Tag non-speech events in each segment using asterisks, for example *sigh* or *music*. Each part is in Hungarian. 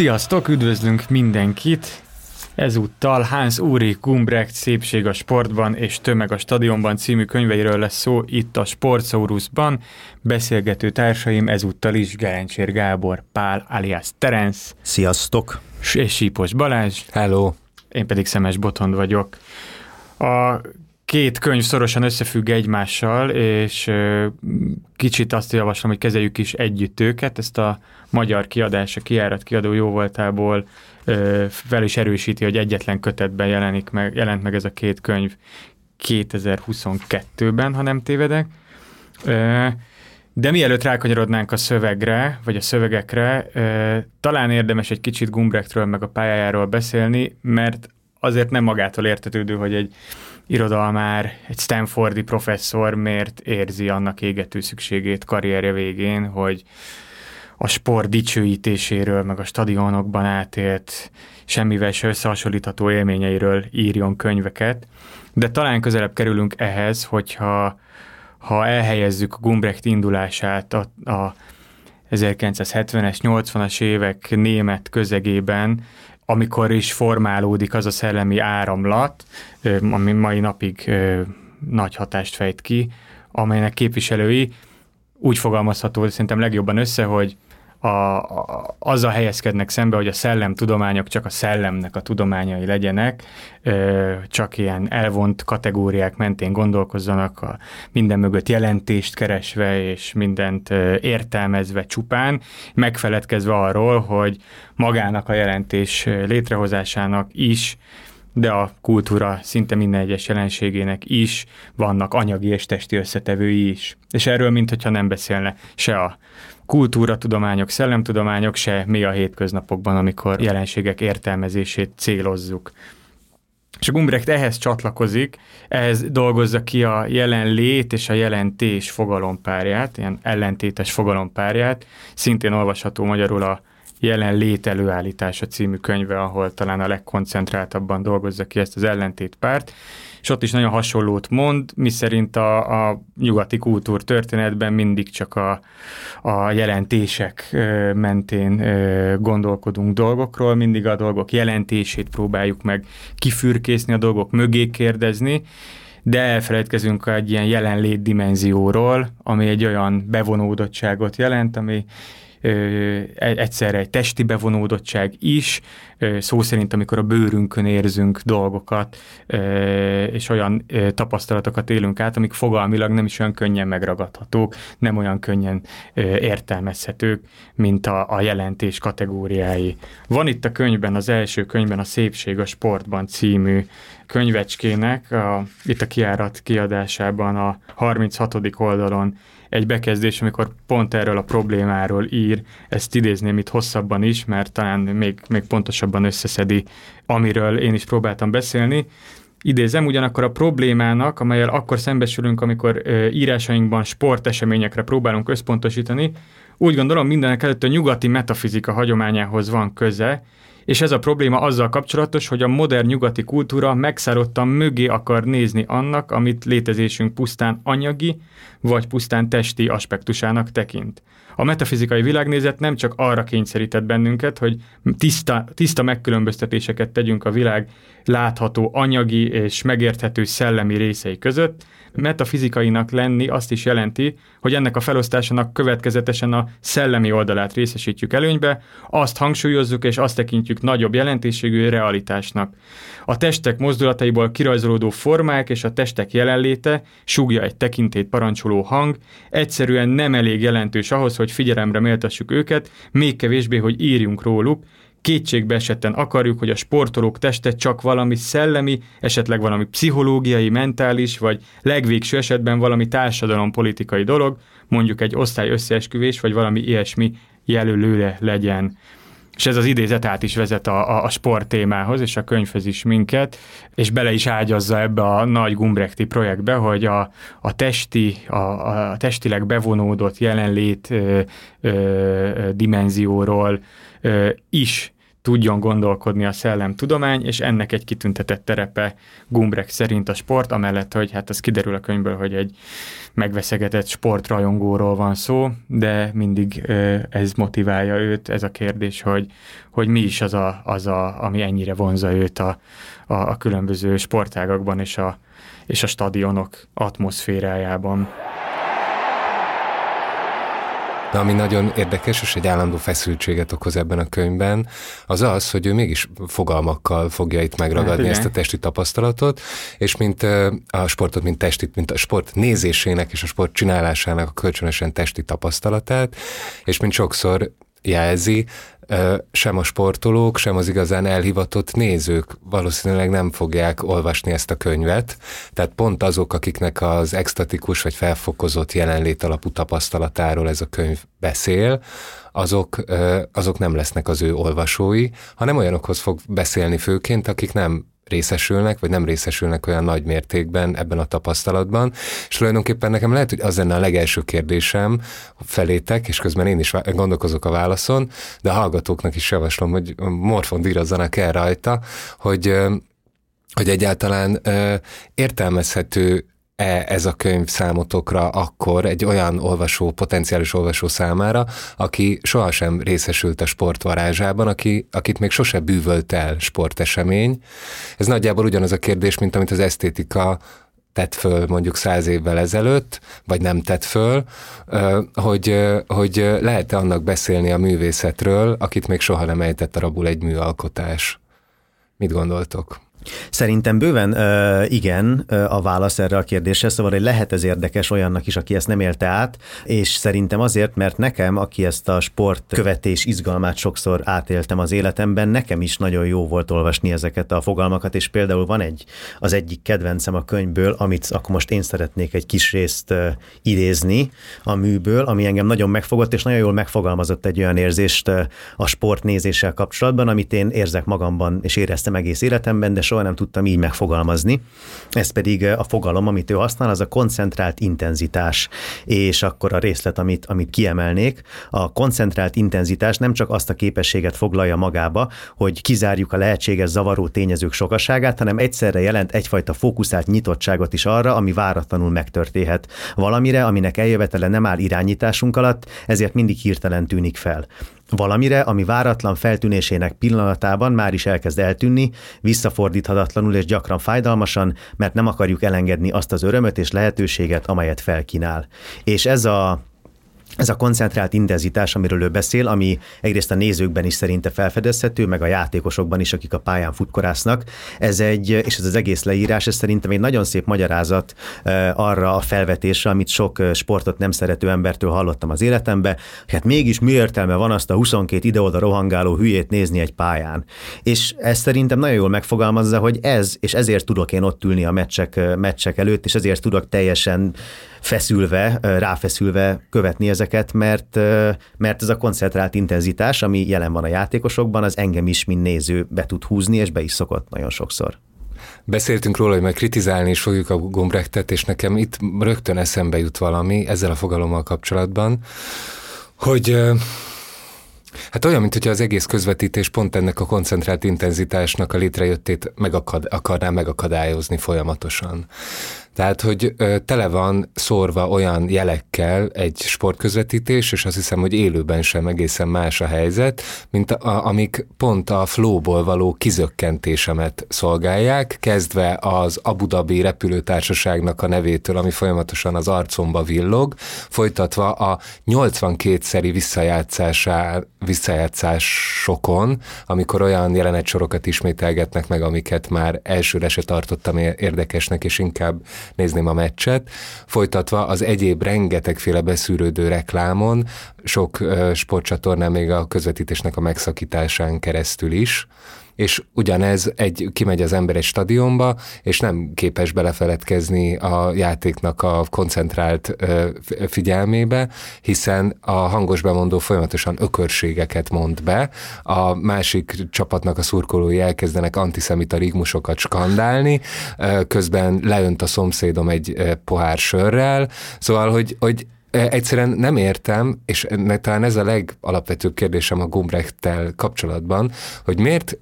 Sziasztok, üdvözlünk mindenkit! Ezúttal Hans Uri Gumbrecht Szépség a sportban és Tömeg a stadionban című könyveiről lesz szó itt a Sportsaurusban. Beszélgető társaim ezúttal is Gerencsér Gábor, Pál alias Terence. Sziasztok! És Sípos Balázs. Hello! Én pedig Szemes Botond vagyok. A két könyv szorosan összefügg egymással, és kicsit azt javaslom, hogy kezeljük is együtt őket. Ezt a magyar kiadás, a kiárat kiadó jóvoltából fel is erősíti, hogy egyetlen kötetben jelenik meg, jelent meg ez a két könyv 2022-ben, ha nem tévedek. De mielőtt rákanyarodnánk a szövegre, vagy a szövegekre, talán érdemes egy kicsit Gumbrechtről meg a pályájáról beszélni, mert azért nem magától értetődő, hogy egy irodalmár, egy Stanfordi professzor miért érzi annak égető szükségét karrierje végén, hogy a sport dicsőítéséről, meg a stadionokban átélt semmivel se összehasonlítható élményeiről írjon könyveket, de talán közelebb kerülünk ehhez, hogyha ha elhelyezzük Gumbrecht indulását a, a 1970-es, 80-as évek német közegében, amikor is formálódik az a szellemi áramlat, ami mai napig nagy hatást fejt ki, amelynek képviselői úgy fogalmazható szerintem legjobban össze, hogy a, a, azzal helyezkednek szembe, hogy a szellemtudományok csak a szellemnek a tudományai legyenek, csak ilyen elvont kategóriák mentén gondolkozzanak, a minden mögött jelentést keresve és mindent értelmezve csupán, megfeledkezve arról, hogy magának a jelentés létrehozásának is de a kultúra szinte minden egyes jelenségének is vannak anyagi és testi összetevői is. És erről, mintha nem beszélne se a kultúratudományok, szellemtudományok, se mi a hétköznapokban, amikor jelenségek értelmezését célozzuk. És a Gumbrecht ehhez csatlakozik, ehhez dolgozza ki a jelenlét és a jelentés fogalompárját, ilyen ellentétes fogalompárját, szintén olvasható magyarul a jelenlét előállítása című könyve, ahol talán a legkoncentráltabban dolgozza ki ezt az ellentétpárt, és ott is nagyon hasonlót mond, miszerint a, a nyugati kultúr történetben mindig csak a, a jelentések mentén gondolkodunk dolgokról, mindig a dolgok jelentését próbáljuk meg kifürkészni, a dolgok mögé kérdezni, de elfelejtkezünk egy ilyen jelenlét dimenzióról, ami egy olyan bevonódottságot jelent, ami egyszerre egy testi bevonódottság is, szó szerint, amikor a bőrünkön érzünk dolgokat, és olyan tapasztalatokat élünk át, amik fogalmilag nem is olyan könnyen megragadhatók, nem olyan könnyen értelmezhetők, mint a, a jelentés kategóriái. Van itt a könyvben, az első könyvben a Szépség a sportban című könyvecskének, a, itt a kiárat kiadásában a 36. oldalon egy bekezdés, amikor pont erről a problémáról ír, ezt idézném itt hosszabban is, mert talán még, még pontosabban összeszedi, amiről én is próbáltam beszélni. Idézem, ugyanakkor a problémának, amelyel akkor szembesülünk, amikor írásainkban sporteseményekre próbálunk összpontosítani, úgy gondolom mindenek előtt a nyugati metafizika hagyományához van köze, és ez a probléma azzal kapcsolatos, hogy a modern nyugati kultúra megszállottan mögé akar nézni annak, amit létezésünk pusztán anyagi vagy pusztán testi aspektusának tekint. A metafizikai világnézet nem csak arra kényszerített bennünket, hogy tiszta, tiszta megkülönböztetéseket tegyünk a világ látható anyagi és megérthető szellemi részei között, metafizikainak lenni azt is jelenti, hogy ennek a felosztásának következetesen a szellemi oldalát részesítjük előnybe, azt hangsúlyozzuk és azt tekintjük nagyobb jelentőségű realitásnak. A testek mozdulataiból kirajzolódó formák és a testek jelenléte, súgja egy tekintét parancsoló hang, egyszerűen nem elég jelentős ahhoz, hogy figyelemre méltassuk őket, még kevésbé, hogy írjunk róluk, kétségbe esetten akarjuk, hogy a sportolók teste csak valami szellemi, esetleg valami pszichológiai, mentális, vagy legvégső esetben valami társadalompolitikai dolog, mondjuk egy osztály összeesküvés, vagy valami ilyesmi jelölőre legyen. És ez az idézet át is vezet a, a, a sport témához, és a könyvhöz is minket, és bele is ágyazza ebbe a nagy Gumbrechti projektbe, hogy a, a testi, a, a testileg bevonódott jelenlét ö, ö, dimenzióról ö, is tudjon gondolkodni a szellemtudomány, és ennek egy kitüntetett terepe Gumbrek szerint a sport, amellett, hogy hát az kiderül a könyvből, hogy egy megveszegetett sportrajongóról van szó, de mindig ez motiválja őt, ez a kérdés, hogy, hogy mi is az, a, az a, ami ennyire vonza őt a, a, a különböző sportágakban és a, és a stadionok atmoszférájában. De ami nagyon érdekes, és egy állandó feszültséget okoz ebben a könyvben, az az, hogy ő mégis fogalmakkal fogja itt megragadni hát, ezt a testi tapasztalatot, és mint a sportot, mint testit, mint a sport nézésének és a sport csinálásának a kölcsönösen testi tapasztalatát, és mint sokszor jelzi, sem a sportolók, sem az igazán elhivatott nézők valószínűleg nem fogják olvasni ezt a könyvet. Tehát pont azok, akiknek az extatikus vagy felfokozott jelenlét alapú tapasztalatáról ez a könyv beszél, azok, azok nem lesznek az ő olvasói, hanem olyanokhoz fog beszélni főként, akik nem részesülnek, vagy nem részesülnek olyan nagy mértékben ebben a tapasztalatban. És tulajdonképpen nekem lehet, hogy az lenne a legelső kérdésem felétek, és közben én is gondolkozok a válaszon, de a hallgatóknak is javaslom, hogy morfondírozzanak el rajta, hogy hogy egyáltalán értelmezhető e ez a könyv számotokra akkor egy olyan olvasó, potenciális olvasó számára, aki sohasem részesült a sport varázsában, aki, akit még sose bűvölt el sportesemény. Ez nagyjából ugyanaz a kérdés, mint amit az esztétika tett föl mondjuk száz évvel ezelőtt, vagy nem tett föl, hogy, hogy lehet-e annak beszélni a művészetről, akit még soha nem ejtett a rabul egy műalkotás. Mit gondoltok? Szerintem bőven igen a válasz erre a kérdésre, szóval hogy lehet ez érdekes olyannak is, aki ezt nem élte át, és szerintem azért, mert nekem, aki ezt a sport követés izgalmát sokszor átéltem az életemben, nekem is nagyon jó volt olvasni ezeket a fogalmakat, és például van egy, az egyik kedvencem a könyvből, amit akkor most én szeretnék egy kis részt idézni a műből, ami engem nagyon megfogott, és nagyon jól megfogalmazott egy olyan érzést a sportnézéssel kapcsolatban, amit én érzek magamban, és éreztem egész életemben, de soha nem tudtam így megfogalmazni. Ez pedig a fogalom, amit ő használ, az a koncentrált intenzitás. És akkor a részlet, amit, amit kiemelnék, a koncentrált intenzitás nem csak azt a képességet foglalja magába, hogy kizárjuk a lehetséges zavaró tényezők sokaságát, hanem egyszerre jelent egyfajta fókuszált nyitottságot is arra, ami váratlanul megtörténhet. Valamire, aminek eljövetele nem áll irányításunk alatt, ezért mindig hirtelen tűnik fel valamire, ami váratlan feltűnésének pillanatában már is elkezd eltűnni, visszafordíthatatlanul és gyakran fájdalmasan, mert nem akarjuk elengedni azt az örömöt és lehetőséget, amelyet felkínál. És ez a ez a koncentrált intenzitás, amiről ő beszél, ami egyrészt a nézőkben is szerinte felfedezhető, meg a játékosokban is, akik a pályán futkorásznak, ez egy, és ez az egész leírás, ez szerintem egy nagyon szép magyarázat arra a felvetésre, amit sok sportot nem szerető embertől hallottam az életembe, hát mégis mi értelme van azt a 22 ide-oda rohangáló hülyét nézni egy pályán. És ez szerintem nagyon jól megfogalmazza, hogy ez, és ezért tudok én ott ülni a meccsek, meccsek előtt, és ezért tudok teljesen feszülve, ráfeszülve követni ezeket, mert, mert ez a koncentrált intenzitás, ami jelen van a játékosokban, az engem is, mint néző be tud húzni, és be is szokott nagyon sokszor. Beszéltünk róla, hogy majd kritizálni is fogjuk a Gombrechtet, és nekem itt rögtön eszembe jut valami ezzel a fogalommal kapcsolatban, hogy Hát olyan, mint hogyha az egész közvetítés pont ennek a koncentrált intenzitásnak a létrejöttét meg akarná megakadályozni folyamatosan. Tehát, hogy tele van szórva olyan jelekkel egy sportközvetítés, és azt hiszem, hogy élőben sem egészen más a helyzet, mint a, amik pont a flowból való kizökkentésemet szolgálják, kezdve az Abu Dhabi repülőtársaságnak a nevétől, ami folyamatosan az arcomba villog, folytatva a 82-szeri visszajátszásokon, amikor olyan jelenetsorokat ismételgetnek meg, amiket már elsőre se tartottam érdekesnek, és inkább nézném a meccset, folytatva az egyéb rengetegféle beszűrődő reklámon, sok sportcsatornán még a közvetítésnek a megszakításán keresztül is, és ugyanez egy, kimegy az ember egy stadionba, és nem képes belefeledkezni a játéknak a koncentrált figyelmébe, hiszen a hangos bemondó folyamatosan ökörségeket mond be, a másik csapatnak a szurkolói elkezdenek antiszemita rigmusokat skandálni, közben leönt a szomszédom egy pohár sörrel, szóval, hogy, hogy egyszerűen nem értem, és talán ez a legalapvetőbb kérdésem a Gumbrechttel kapcsolatban, hogy miért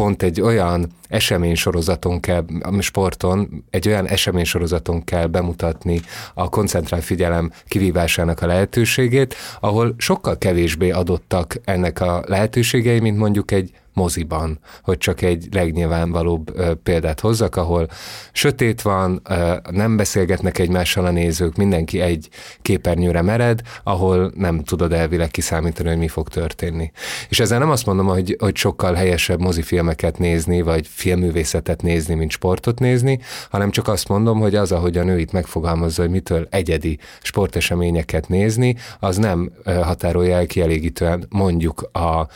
pont egy olyan eseménysorozaton kell, sporton, egy olyan eseménysorozaton kell bemutatni a koncentrált figyelem kivívásának a lehetőségét, ahol sokkal kevésbé adottak ennek a lehetőségei, mint mondjuk egy moziban, hogy csak egy legnyilvánvalóbb példát hozzak, ahol sötét van, nem beszélgetnek egymással a nézők, mindenki egy képernyőre mered, ahol nem tudod elvileg kiszámítani, hogy mi fog történni. És ezzel nem azt mondom, hogy, hogy sokkal helyesebb mozifilmeket nézni, vagy filmművészetet nézni, mint sportot nézni, hanem csak azt mondom, hogy az, ahogy a nő itt megfogalmazza, hogy mitől egyedi sporteseményeket nézni, az nem határolja el kielégítően mondjuk a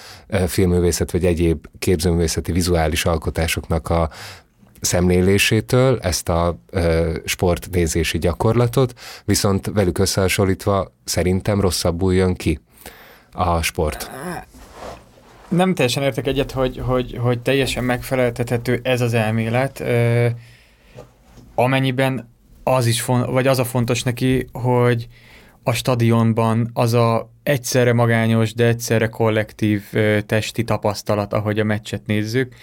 filmművészet vagy egyéb egyéb képzőművészeti vizuális alkotásoknak a szemlélésétől ezt a ö, sportnézési gyakorlatot, viszont velük összehasonlítva szerintem rosszabbul jön ki a sport. Nem teljesen értek egyet, hogy, hogy, hogy teljesen megfeleltethető ez az elmélet, ö, amennyiben az is font, vagy az a fontos neki, hogy a stadionban az a egyszerre magányos, de egyszerre kollektív testi tapasztalat, ahogy a meccset nézzük,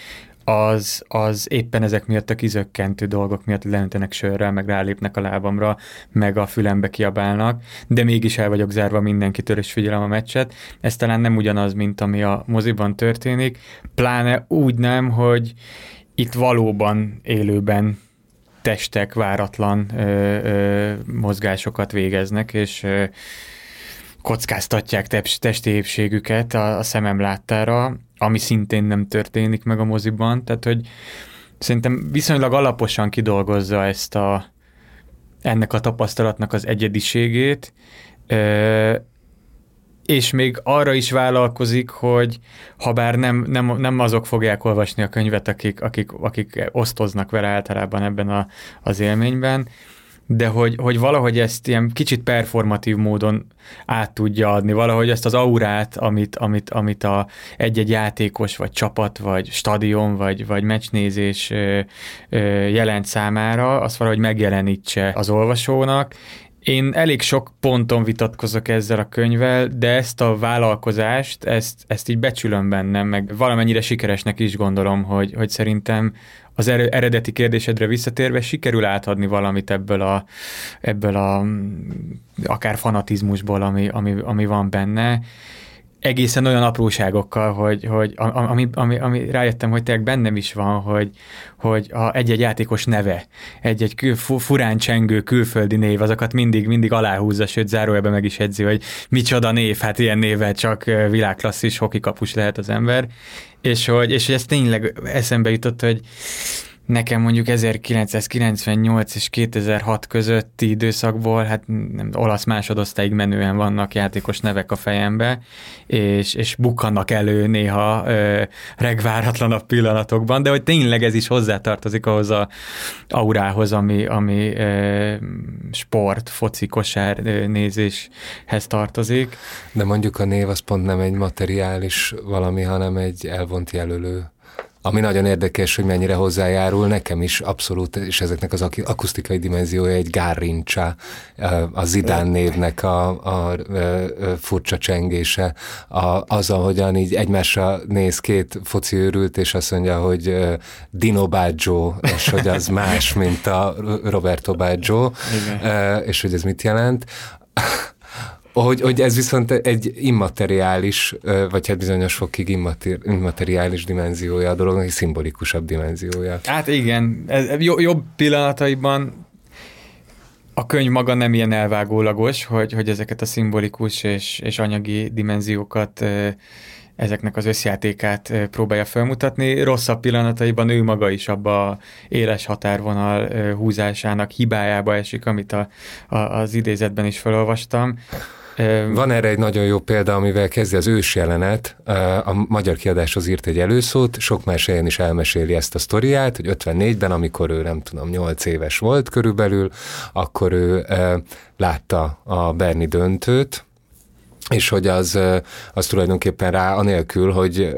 az, az éppen ezek miatt a kizökkentő dolgok miatt leöntenek sörrel, meg rálépnek a lábamra, meg a fülembe kiabálnak, de mégis el vagyok zárva mindenkitől, és figyelem a meccset. Ez talán nem ugyanaz, mint ami a moziban történik, pláne úgy nem, hogy itt valóban élőben testek váratlan ö, ö, mozgásokat végeznek, és ö, kockáztatják testi épségüket a, a szemem láttára, ami szintén nem történik meg a moziban, tehát hogy szerintem viszonylag alaposan kidolgozza ezt a ennek a tapasztalatnak az egyediségét, és még arra is vállalkozik, hogy ha bár nem, nem, nem azok fogják olvasni a könyvet, akik, akik, akik osztoznak vele általában ebben a, az élményben, de hogy, hogy valahogy ezt ilyen kicsit performatív módon át tudja adni, valahogy ezt az aurát, amit, amit, amit a egy-egy játékos, vagy csapat, vagy stadion, vagy, vagy meccsnézés ö, ö, jelent számára, azt valahogy megjelenítse az olvasónak, én elég sok ponton vitatkozok ezzel a könyvvel, de ezt a vállalkozást, ezt, ezt így becsülöm bennem, meg valamennyire sikeresnek is gondolom, hogy, hogy szerintem az eredeti kérdésedre visszatérve sikerül átadni valamit ebből a, ebből a akár fanatizmusból, ami, ami, ami van benne, egészen olyan apróságokkal, hogy, hogy ami, ami, ami rájöttem, hogy tényleg bennem is van, hogy, hogy a egy-egy játékos neve, egy-egy kül, furán csengő külföldi név, azokat mindig, mindig aláhúzza, sőt zárójelben meg is edzi, hogy micsoda név, hát ilyen nével csak világklasszis hokikapus lehet az ember, és hogy, és hogy ez tényleg eszembe jutott, hogy nekem mondjuk 1998 és 2006 közötti időszakból, hát nem, olasz másodosztályig menően vannak játékos nevek a fejembe, és, és bukkannak elő néha ö, regváratlanabb pillanatokban, de hogy tényleg ez is hozzátartozik ahhoz a aurához, ami, ami ö, sport, foci, kosár ö, nézéshez tartozik. De mondjuk a név az pont nem egy materiális valami, hanem egy elvont jelölő ami nagyon érdekes, hogy mennyire hozzájárul nekem is abszolút, és ezeknek az akusztikai dimenziója egy gárrincsa, a Zidán névnek a, a, a furcsa csengése, a, az, ahogyan így egymásra néz két foci őrült, és azt mondja, hogy Dino Baggio, és hogy az *laughs* más, mint a Roberto Baggio, Igen. és hogy ez mit jelent hogy, hogy ez viszont egy immateriális, vagy hát bizonyos fokig immateriális dimenziója a dolognak, egy szimbolikusabb dimenziója. Hát igen, ez, jobb pillanataiban a könyv maga nem ilyen elvágólagos, hogy, hogy ezeket a szimbolikus és, és anyagi dimenziókat ezeknek az összjátékát próbálja felmutatni. Rosszabb pillanataiban ő maga is abba a éles határvonal húzásának hibájába esik, amit a, a, az idézetben is felolvastam. Van erre egy nagyon jó példa, amivel kezdi az ős jelenet. A magyar kiadáshoz írt egy előszót, sok más helyen is elmeséli ezt a sztoriát, hogy 54-ben, amikor ő nem tudom, 8 éves volt körülbelül, akkor ő látta a Berni döntőt, és hogy az, az tulajdonképpen rá, anélkül, hogy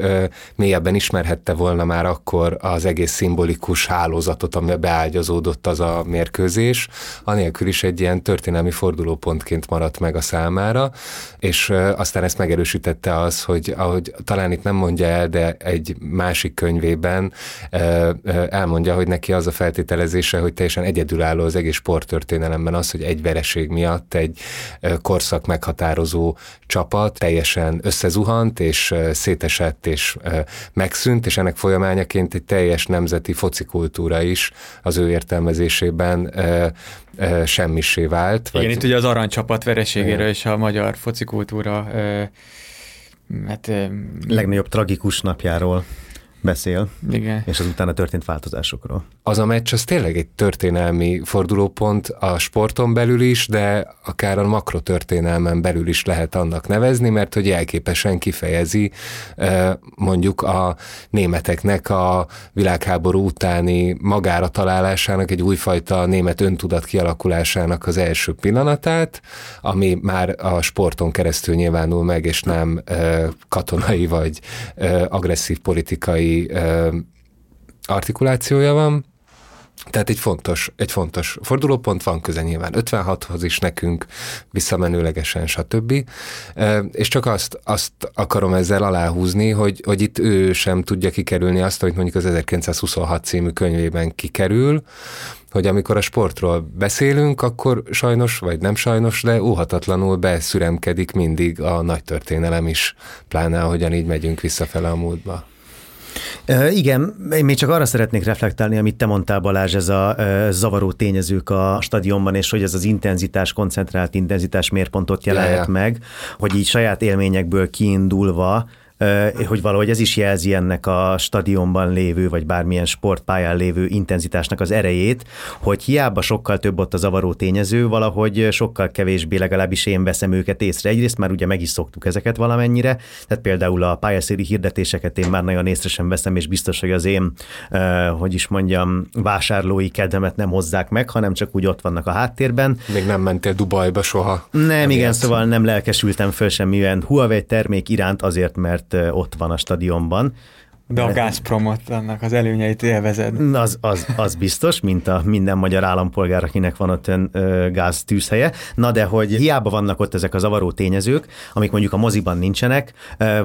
mélyebben ismerhette volna már akkor az egész szimbolikus hálózatot, ami beágyazódott az a mérkőzés, anélkül is egy ilyen történelmi fordulópontként maradt meg a számára, és aztán ezt megerősítette az, hogy ahogy talán itt nem mondja el, de egy másik könyvében elmondja, hogy neki az a feltételezése, hogy teljesen egyedülálló az egész sporttörténelemben az, hogy egy vereség miatt egy korszak meghatározó csapat teljesen összezuhant, és szétesett, és megszűnt, és ennek folyamányaként egy teljes nemzeti focikultúra is az ő értelmezésében semmisé vált. Igen, vagy... itt ugye az aranycsapat vereségéről és a magyar focikultúra hát, legnagyobb tragikus napjáról beszél, Igen. és az utána történt változásokról. Az a meccs az tényleg egy történelmi fordulópont a sporton belül is, de akár a makrotörténelmen belül is lehet annak nevezni, mert hogy jelképesen kifejezi mondjuk a németeknek a világháború utáni magára találásának, egy újfajta német öntudat kialakulásának az első pillanatát, ami már a sporton keresztül nyilvánul meg, és nem katonai vagy agresszív politikai artikulációja van, tehát egy fontos, egy fontos fordulópont van köze nyilván 56-hoz is nekünk, visszamenőlegesen, stb. És csak azt, azt akarom ezzel aláhúzni, hogy, hogy itt ő sem tudja kikerülni azt, amit mondjuk az 1926 című könyvében kikerül, hogy amikor a sportról beszélünk, akkor sajnos, vagy nem sajnos, de óhatatlanul beszüremkedik mindig a nagy történelem is, pláne ahogyan így megyünk visszafele a múltba. Igen, én még csak arra szeretnék reflektálni, amit te mondtál Balázs, ez a zavaró tényezők a stadionban, és hogy ez az intenzitás, koncentrált intenzitás mérpontot jelenhet meg, hogy így saját élményekből kiindulva hogy valahogy ez is jelzi ennek a stadionban lévő, vagy bármilyen sportpályán lévő intenzitásnak az erejét, hogy hiába sokkal több ott a zavaró tényező, valahogy sokkal kevésbé legalábbis én veszem őket észre. Egyrészt már ugye meg is szoktuk ezeket valamennyire, tehát például a pályaszéri hirdetéseket én már nagyon észre sem veszem, és biztos, hogy az én, hogy is mondjam, vásárlói kedvemet nem hozzák meg, hanem csak úgy ott vannak a háttérben. Még nem mentél Dubajba soha? Nem, igen, szóval nem lelkesültem föl semmilyen Huawei termék iránt azért, mert ott van a stadionban. De a Gazpromot, annak az előnyeit élvezed. Az, az, az biztos, mint a minden magyar állampolgár, akinek van ott ön, gáz tűzhelye. Na de hogy hiába vannak ott ezek a zavaró tényezők, amik mondjuk a moziban nincsenek,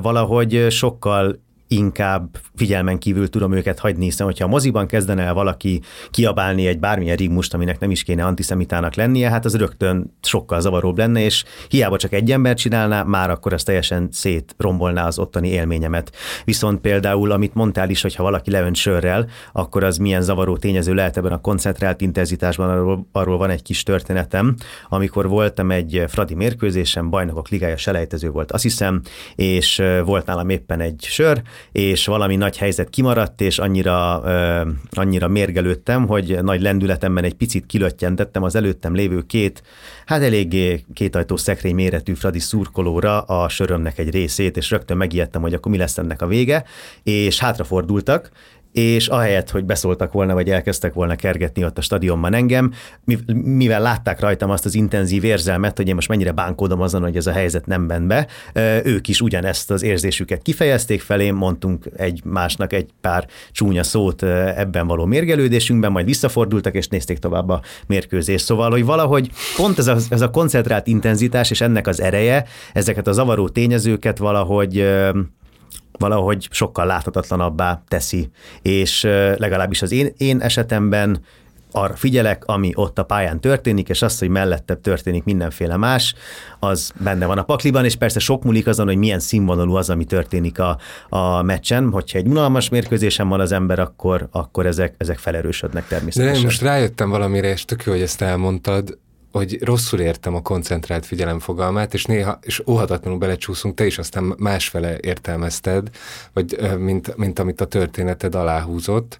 valahogy sokkal inkább figyelmen kívül tudom őket hagyni, hiszen hogyha a moziban kezdene el valaki kiabálni egy bármilyen rigmust, aminek nem is kéne antiszemitának lennie, hát az rögtön sokkal zavaróbb lenne, és hiába csak egy ember csinálná, már akkor ez teljesen szétrombolná az ottani élményemet. Viszont például, amit mondtál is, hogy ha valaki leönt sörrel, akkor az milyen zavaró tényező lehet ebben a koncentrált intenzitásban, arról, arról van egy kis történetem, amikor voltam egy Fradi mérkőzésen, bajnokok ligája selejtező volt, azt hiszem, és volt nálam éppen egy sör, és valami nagy helyzet kimaradt, és annyira, uh, annyira mérgelődtem, hogy nagy lendületemben egy picit kilöttyentettem az előttem lévő két, hát eléggé kétajtó szekrény méretű Fradi szurkolóra a sörömnek egy részét, és rögtön megijedtem, hogy akkor mi lesz ennek a vége, és hátrafordultak, és ahelyett, hogy beszóltak volna, vagy elkezdtek volna kergetni ott a stadionban engem, mivel látták rajtam azt az intenzív érzelmet, hogy én most mennyire bánkódom azon, hogy ez a helyzet nem bent be, ők is ugyanezt az érzésüket kifejezték felém, mondtunk egymásnak egy pár csúnya szót ebben való mérgelődésünkben, majd visszafordultak és nézték tovább a mérkőzést. Szóval, hogy valahogy pont ez a, ez a koncentrált intenzitás és ennek az ereje, ezeket a zavaró tényezőket valahogy valahogy sokkal láthatatlanabbá teszi, és legalábbis az én, én esetemben arra figyelek, ami ott a pályán történik, és az, hogy mellette történik mindenféle más, az benne van a pakliban, és persze sok múlik azon, hogy milyen színvonalú az, ami történik a, a meccsen. Hogyha egy unalmas mérkőzésen van az ember, akkor, akkor ezek, ezek felerősödnek természetesen. De most rájöttem valamire, és tök jó, hogy ezt elmondtad, hogy rosszul értem a koncentrált figyelem fogalmát, és néha, és óhatatlanul belecsúszunk, te is aztán másfele értelmezted, vagy mint, mint amit a történeted aláhúzott,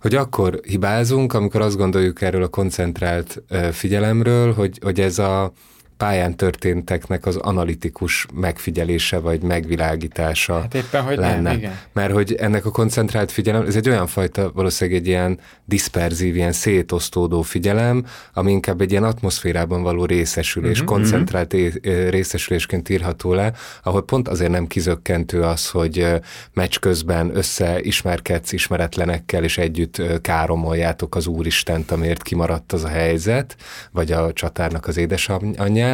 hogy akkor hibázunk, amikor azt gondoljuk erről a koncentrált figyelemről, hogy, hogy ez a pályán történteknek az analitikus megfigyelése vagy megvilágítása hát éppen, hogy lenne. Nem, igen. Mert hogy ennek a koncentrált figyelem, ez egy olyan fajta, valószínűleg egy ilyen diszperzív, ilyen szétosztódó figyelem, ami inkább egy ilyen atmoszférában való részesülés, uh-huh, koncentrált uh-huh. részesülésként írható le, ahol pont azért nem kizökkentő az, hogy meccs közben összeismerkedsz ismeretlenekkel, és együtt káromoljátok az Úristent, amiért kimaradt az a helyzet, vagy a csatárnak az édesanyját.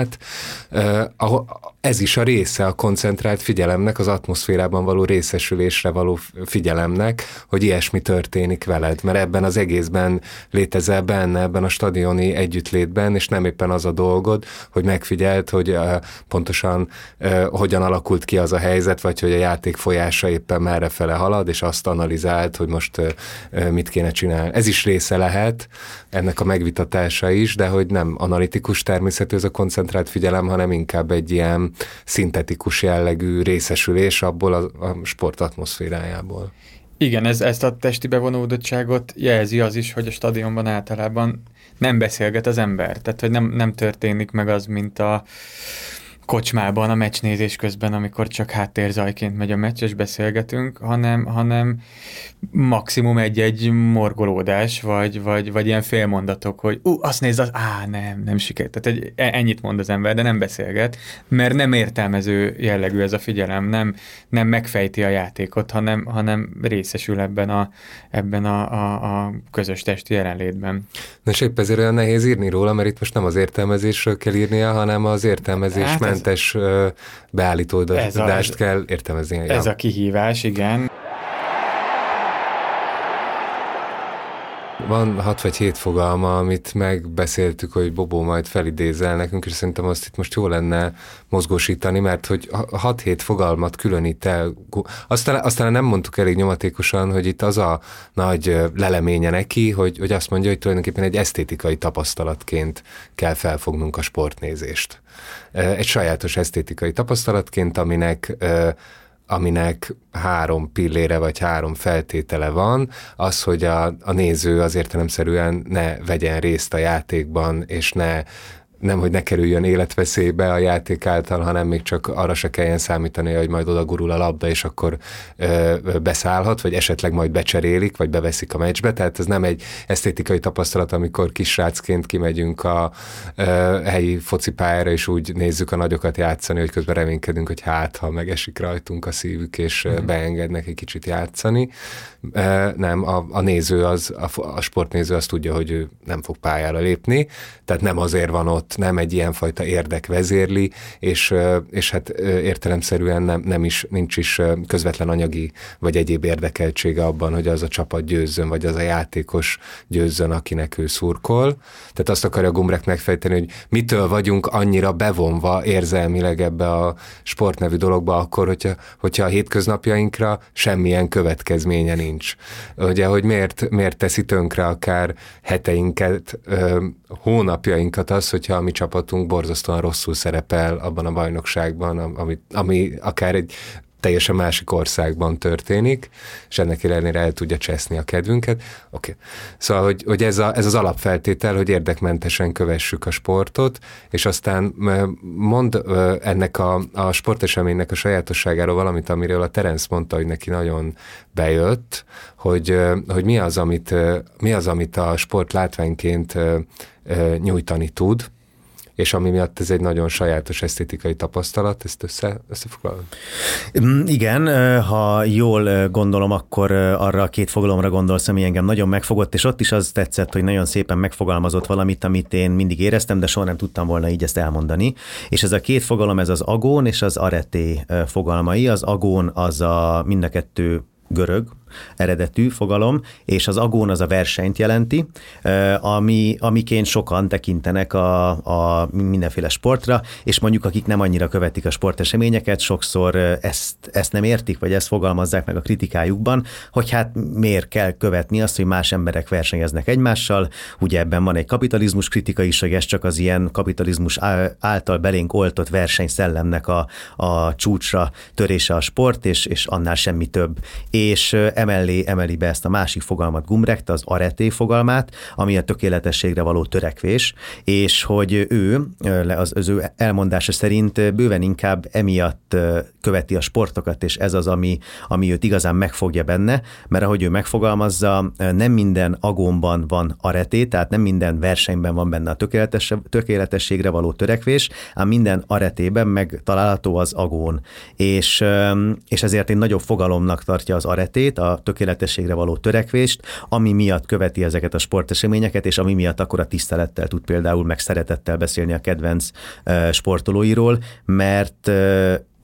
Ez is a része a koncentrált figyelemnek, az atmoszférában való részesülésre való figyelemnek, hogy ilyesmi történik veled, mert ebben az egészben létezel benne, ebben a stadioni együttlétben, és nem éppen az a dolgod, hogy megfigyelt, hogy pontosan hogyan alakult ki az a helyzet, vagy hogy a játék folyása éppen merre fele halad, és azt analizált, hogy most mit kéne csinálni. Ez is része lehet ennek a megvitatása is, de hogy nem analitikus természetű ez a koncentrált figyelem, hanem inkább egy ilyen szintetikus jellegű részesülés abból a, a sport atmoszférájából. Igen, ez, ezt a testi bevonódottságot jelzi az is, hogy a stadionban általában nem beszélget az ember. Tehát, hogy nem, nem történik meg az, mint a kocsmában a meccsnézés közben, amikor csak háttérzajként megy a meccs, és beszélgetünk, hanem, hanem maximum egy-egy morgolódás, vagy, vagy, vagy ilyen félmondatok, hogy ú, azt nézd, az, á, nem, nem sikerült. Tehát egy, e, ennyit mond az ember, de nem beszélget, mert nem értelmező jellegű ez a figyelem, nem, nem megfejti a játékot, hanem, hanem részesül ebben a, ebben a, a, a közös testi jelenlétben. Na és épp ezért olyan nehéz írni róla, mert itt most nem az értelmezésről kell írnia, hanem az értelmezésmentes hát beállítódást kell értelmezni. Ez a kihívás, igen. Van hat vagy hét fogalma, amit megbeszéltük, hogy Bobó majd felidézel nekünk, és szerintem azt itt most jó lenne mozgósítani, mert hogy hat-hét fogalmat különít el. Aztán, aztán nem mondtuk elég nyomatékosan, hogy itt az a nagy leleménye neki, hogy, hogy azt mondja, hogy tulajdonképpen egy esztétikai tapasztalatként kell felfognunk a sportnézést. Egy sajátos esztétikai tapasztalatként, aminek aminek három pillére vagy három feltétele van, az, hogy a, a néző az értelemszerűen ne vegyen részt a játékban, és ne nem, hogy ne kerüljön életveszélybe a játék által, hanem még csak arra se kelljen számítani, hogy majd oda gurul a labda, és akkor ö, beszállhat, vagy esetleg majd becserélik, vagy beveszik a meccsbe. Tehát ez nem egy esztétikai tapasztalat, amikor kisrácként kimegyünk a ö, helyi focipályára, és úgy nézzük a nagyokat játszani, hogy közben reménykedünk, hogy hát, ha megesik rajtunk a szívük, és mm. beengednek egy kicsit játszani. Ö, nem, a, a néző, az, a, a sportnéző azt tudja, hogy ő nem fog pályára lépni, tehát nem azért van ott, nem egy ilyenfajta érdek vezérli, és, és hát értelemszerűen nem, nem is, nincs is közvetlen anyagi vagy egyéb érdekeltsége abban, hogy az a csapat győzzön, vagy az a játékos győzzön, akinek ő szurkol. Tehát azt akarja Gumbrek megfejteni, hogy mitől vagyunk annyira bevonva érzelmileg ebbe a sportnevű dologba akkor, hogyha, hogyha a hétköznapjainkra semmilyen következménye nincs. Ugye, hogy miért, miért teszi tönkre akár heteinket, hónapjainkat az, hogyha a mi csapatunk borzasztóan rosszul szerepel abban a bajnokságban, ami, ami akár egy teljesen másik országban történik, és ennek ellenére el tudja cseszni a kedvünket. Oké. Okay. Szóval, hogy, hogy ez, a, ez az alapfeltétel, hogy érdekmentesen kövessük a sportot, és aztán mond ennek a, a sporteseménynek a sajátosságáról valamit, amiről a Terence mondta, hogy neki nagyon bejött, hogy, hogy mi, az, amit, mi az, amit a sport látványként nyújtani tud, és ami miatt ez egy nagyon sajátos esztétikai tapasztalat, ezt össze, összefoglalom? Mm, igen, ha jól gondolom, akkor arra a két fogalomra gondolsz, ami engem nagyon megfogott, és ott is az tetszett, hogy nagyon szépen megfogalmazott valamit, amit én mindig éreztem, de soha nem tudtam volna így ezt elmondani. És ez a két fogalom, ez az agón és az areté fogalmai. Az agón az a mind a kettő görög eredetű fogalom, és az agón az a versenyt jelenti, ami, amiként sokan tekintenek a, a mindenféle sportra, és mondjuk akik nem annyira követik a sporteseményeket, sokszor ezt, ezt nem értik, vagy ezt fogalmazzák meg a kritikájukban, hogy hát miért kell követni azt, hogy más emberek versenyeznek egymással, ugye ebben van egy kapitalizmus kritika is, hogy ez csak az ilyen kapitalizmus által belénk oltott versenyszellemnek a, a csúcsra törése a sport, és, és annál semmi több. És emellé emeli be ezt a másik fogalmat Gumbrecht, az areté fogalmát, ami a tökéletességre való törekvés, és hogy ő, az, az ő elmondása szerint bőven inkább emiatt követi a sportokat, és ez az, ami, ami őt igazán megfogja benne, mert ahogy ő megfogalmazza, nem minden agónban van areté, tehát nem minden versenyben van benne a tökéletes, tökéletességre való törekvés, ám minden aretében meg található az agón. És, és ezért én nagyobb fogalomnak tartja az aretét, a tökéletességre való törekvést, ami miatt követi ezeket a sporteseményeket, és ami miatt akkor a tisztelettel tud például meg szeretettel beszélni a kedvenc sportolóiról, mert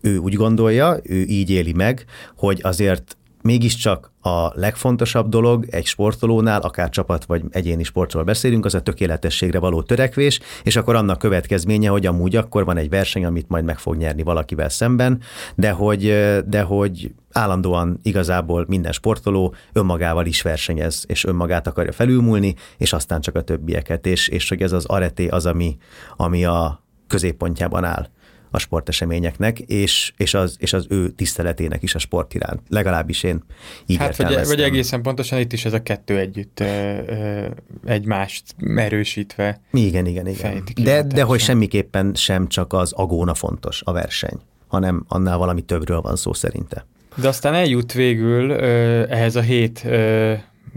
ő úgy gondolja, ő így éli meg, hogy azért mégiscsak a legfontosabb dolog egy sportolónál, akár csapat vagy egyéni sportról beszélünk, az a tökéletességre való törekvés, és akkor annak következménye, hogy amúgy akkor van egy verseny, amit majd meg fog nyerni valakivel szemben, de hogy, de hogy állandóan igazából minden sportoló önmagával is versenyez, és önmagát akarja felülmúlni, és aztán csak a többieket, és, és hogy ez az areté az, ami, ami a középpontjában áll a sporteseményeknek, és, és, az, és az ő tiszteletének is a sport iránt. Legalábbis én így Hát vagy, vagy egészen pontosan itt is ez a kettő együtt ö, ö, egymást erősítve. Igen, igen, igen. De, de hogy semmiképpen sem csak az agóna fontos a verseny, hanem annál valami többről van szó szerinte. De aztán eljut végül ö, ehhez a hét ö,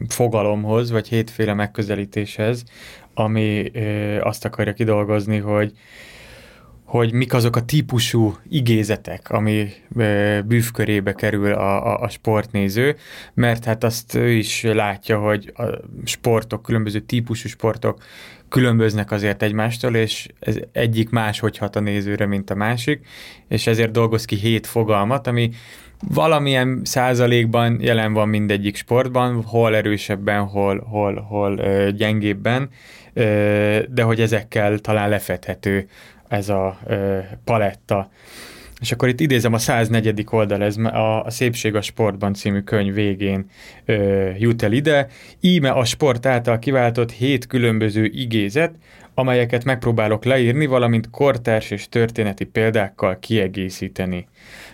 fogalomhoz, vagy hétféle megközelítéshez, ami ö, azt akarja kidolgozni, hogy hogy mik azok a típusú igézetek, ami bűvkörébe kerül a, a, a sportnéző, mert hát azt ő is látja, hogy a sportok, különböző típusú sportok különböznek azért egymástól, és ez egyik más hogy hat a nézőre, mint a másik, és ezért dolgoz ki hét fogalmat, ami valamilyen százalékban jelen van mindegyik sportban, hol erősebben, hol, hol, hol gyengébben, de hogy ezekkel talán lefedhető ez a ö, paletta. És akkor itt idézem a 104. oldal, ez a, a Szépség a sportban című könyv végén ö, jut el ide. Íme a sport által kiváltott hét különböző igézet, amelyeket megpróbálok leírni, valamint kortárs és történeti példákkal kiegészíteni.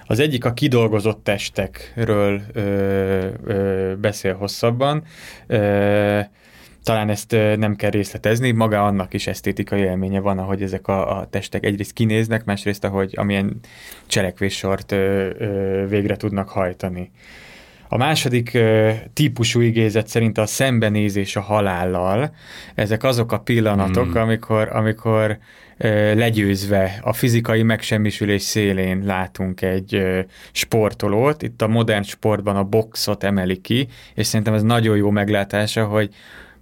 Az egyik a kidolgozott testekről ö, ö, beszél hosszabban. Ö, talán ezt nem kell részletezni, maga annak is esztétikai élménye van, ahogy ezek a, a testek egyrészt kinéznek, másrészt, ahogy amilyen cselekvéssort ö, ö, végre tudnak hajtani. A második ö, típusú igézet szerint a szembenézés a halállal. Ezek azok a pillanatok, hmm. amikor, amikor ö, legyőzve a fizikai megsemmisülés szélén látunk egy ö, sportolót. Itt a modern sportban a boxot emeli ki, és szerintem ez nagyon jó meglátása, hogy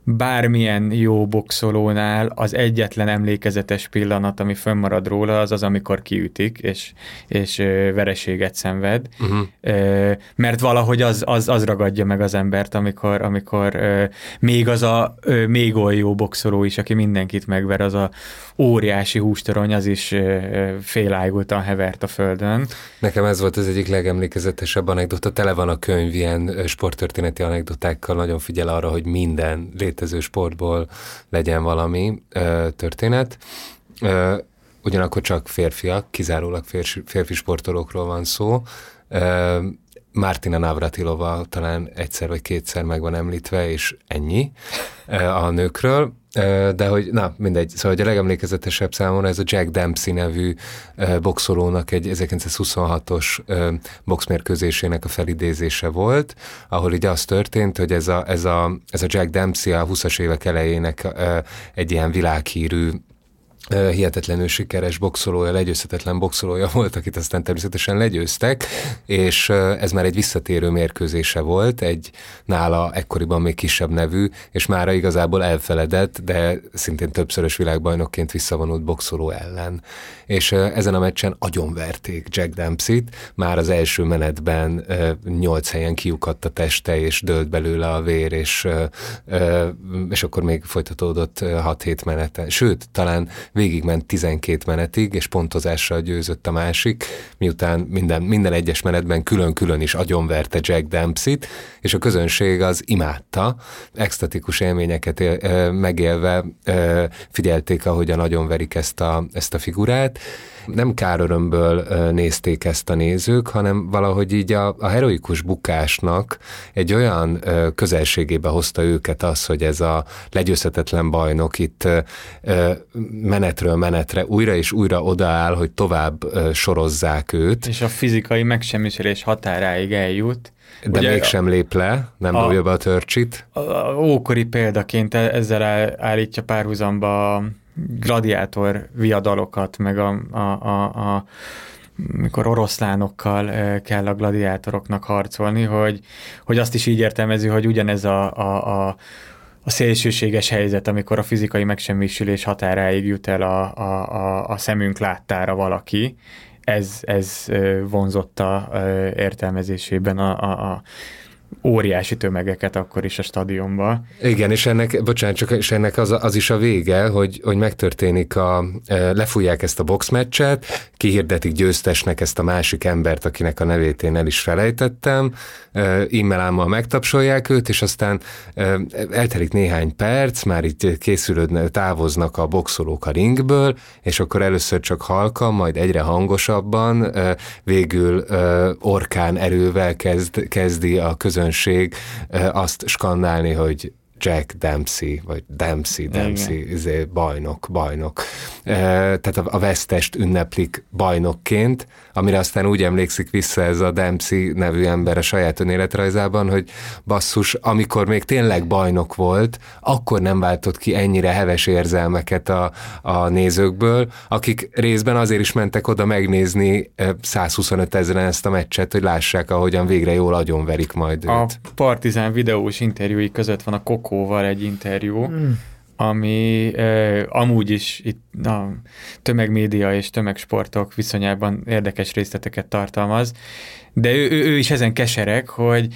bármilyen jó boxolónál az egyetlen emlékezetes pillanat, ami fönnmarad róla, az az, amikor kiütik, és, és vereséget szenved. Uh-huh. Mert valahogy az, az, az ragadja meg az embert, amikor, amikor még az a még olyan jó boxoló is, aki mindenkit megver, az a óriási hústorony, az is félájultan hevert a földön. Nekem ez volt az egyik legemlékezetesebb anekdota, tele van a könyv ilyen sporttörténeti anekdotákkal, nagyon figyel arra, hogy minden létező sportból legyen valami ö, történet. Ö, ugyanakkor csak férfiak, kizárólag férfi, férfi sportolókról van szó. Ö, Martina Navratilova talán egyszer vagy kétszer meg van említve, és ennyi *laughs* a nőkről. De hogy, na, mindegy, szóval hogy a legemlékezetesebb számomra ez a Jack Dempsey nevű boxolónak egy 1926-os boxmérkőzésének a felidézése volt, ahol így az történt, hogy ez a, ez a, ez a Jack Dempsey a 20-as évek elejének egy ilyen világhírű hihetetlenül sikeres boxolója, legyőzhetetlen boxolója volt, akit aztán természetesen legyőztek, és ez már egy visszatérő mérkőzése volt, egy nála ekkoriban még kisebb nevű, és mára igazából elfeledett, de szintén többszörös világbajnokként visszavonult boxoló ellen. És ezen a meccsen agyonverték Jack Dempsey-t, már az első menetben nyolc helyen kiukadt a teste, és dőlt belőle a vér, és, és akkor még folytatódott 6-7 meneten. Sőt, talán végigment 12 menetig, és pontozással győzött a másik, miután minden, minden egyes menetben külön-külön is agyonverte Jack Dempsey-t, és a közönség az imádta, extatikus élményeket él, megélve figyelték, ahogyan agyonverik ezt a, ezt a figurát, nem kárörömből nézték ezt a nézők, hanem valahogy így a, a heroikus bukásnak egy olyan közelségébe hozta őket az, hogy ez a legyőzhetetlen bajnok itt menetről menetre újra és újra odaáll, hogy tovább sorozzák őt. És a fizikai megsemmisülés határáig eljut. De Ugye mégsem lép le, nem dobja be a törcsit. A, a ókori példaként e- ezzel állítja párhuzamba gladiátor viadalokat, meg a, a, a, a mikor oroszlánokkal kell a gladiátoroknak harcolni, hogy, hogy azt is így értelmezi, hogy ugyanez a, a, a a szélsőséges helyzet, amikor a fizikai megsemmisülés határáig jut el a, a, a, a szemünk láttára valaki, ez, ez vonzotta értelmezésében a, a, a óriási tömegeket akkor is a stadionba. Igen, és ennek, bocsánat, csak és ennek az, az is a vége, hogy, hogy megtörténik a, lefújják ezt a boxmeccset, kihirdetik győztesnek ezt a másik embert, akinek a nevét én el is felejtettem, e-mailámmal megtapsolják őt, és aztán eltelik néhány perc, már itt készülődnek, távoznak a boxolók a ringből, és akkor először csak halkan, majd egyre hangosabban, végül orkán erővel kezd, kezdi a közön közönség azt skandálni, hogy Jack Dempsey, vagy Dempsey, Dempsey, izé, bajnok, bajnok. Tehát a vesztest ünneplik bajnokként, amire aztán úgy emlékszik vissza ez a Dempsey nevű ember a saját önéletrajzában, hogy basszus, amikor még tényleg bajnok volt, akkor nem váltott ki ennyire heves érzelmeket a, a nézőkből, akik részben azért is mentek oda megnézni 125 ezeren ezt a meccset, hogy lássák, ahogyan végre jól agyonverik majd őt. A Partizán videós interjúi között van a Koko Kóval egy interjú, mm. Ami eh, amúgy is itt a tömegmédia és tömegsportok viszonyában érdekes részleteket tartalmaz, de ő, ő, ő is ezen keserek, hogy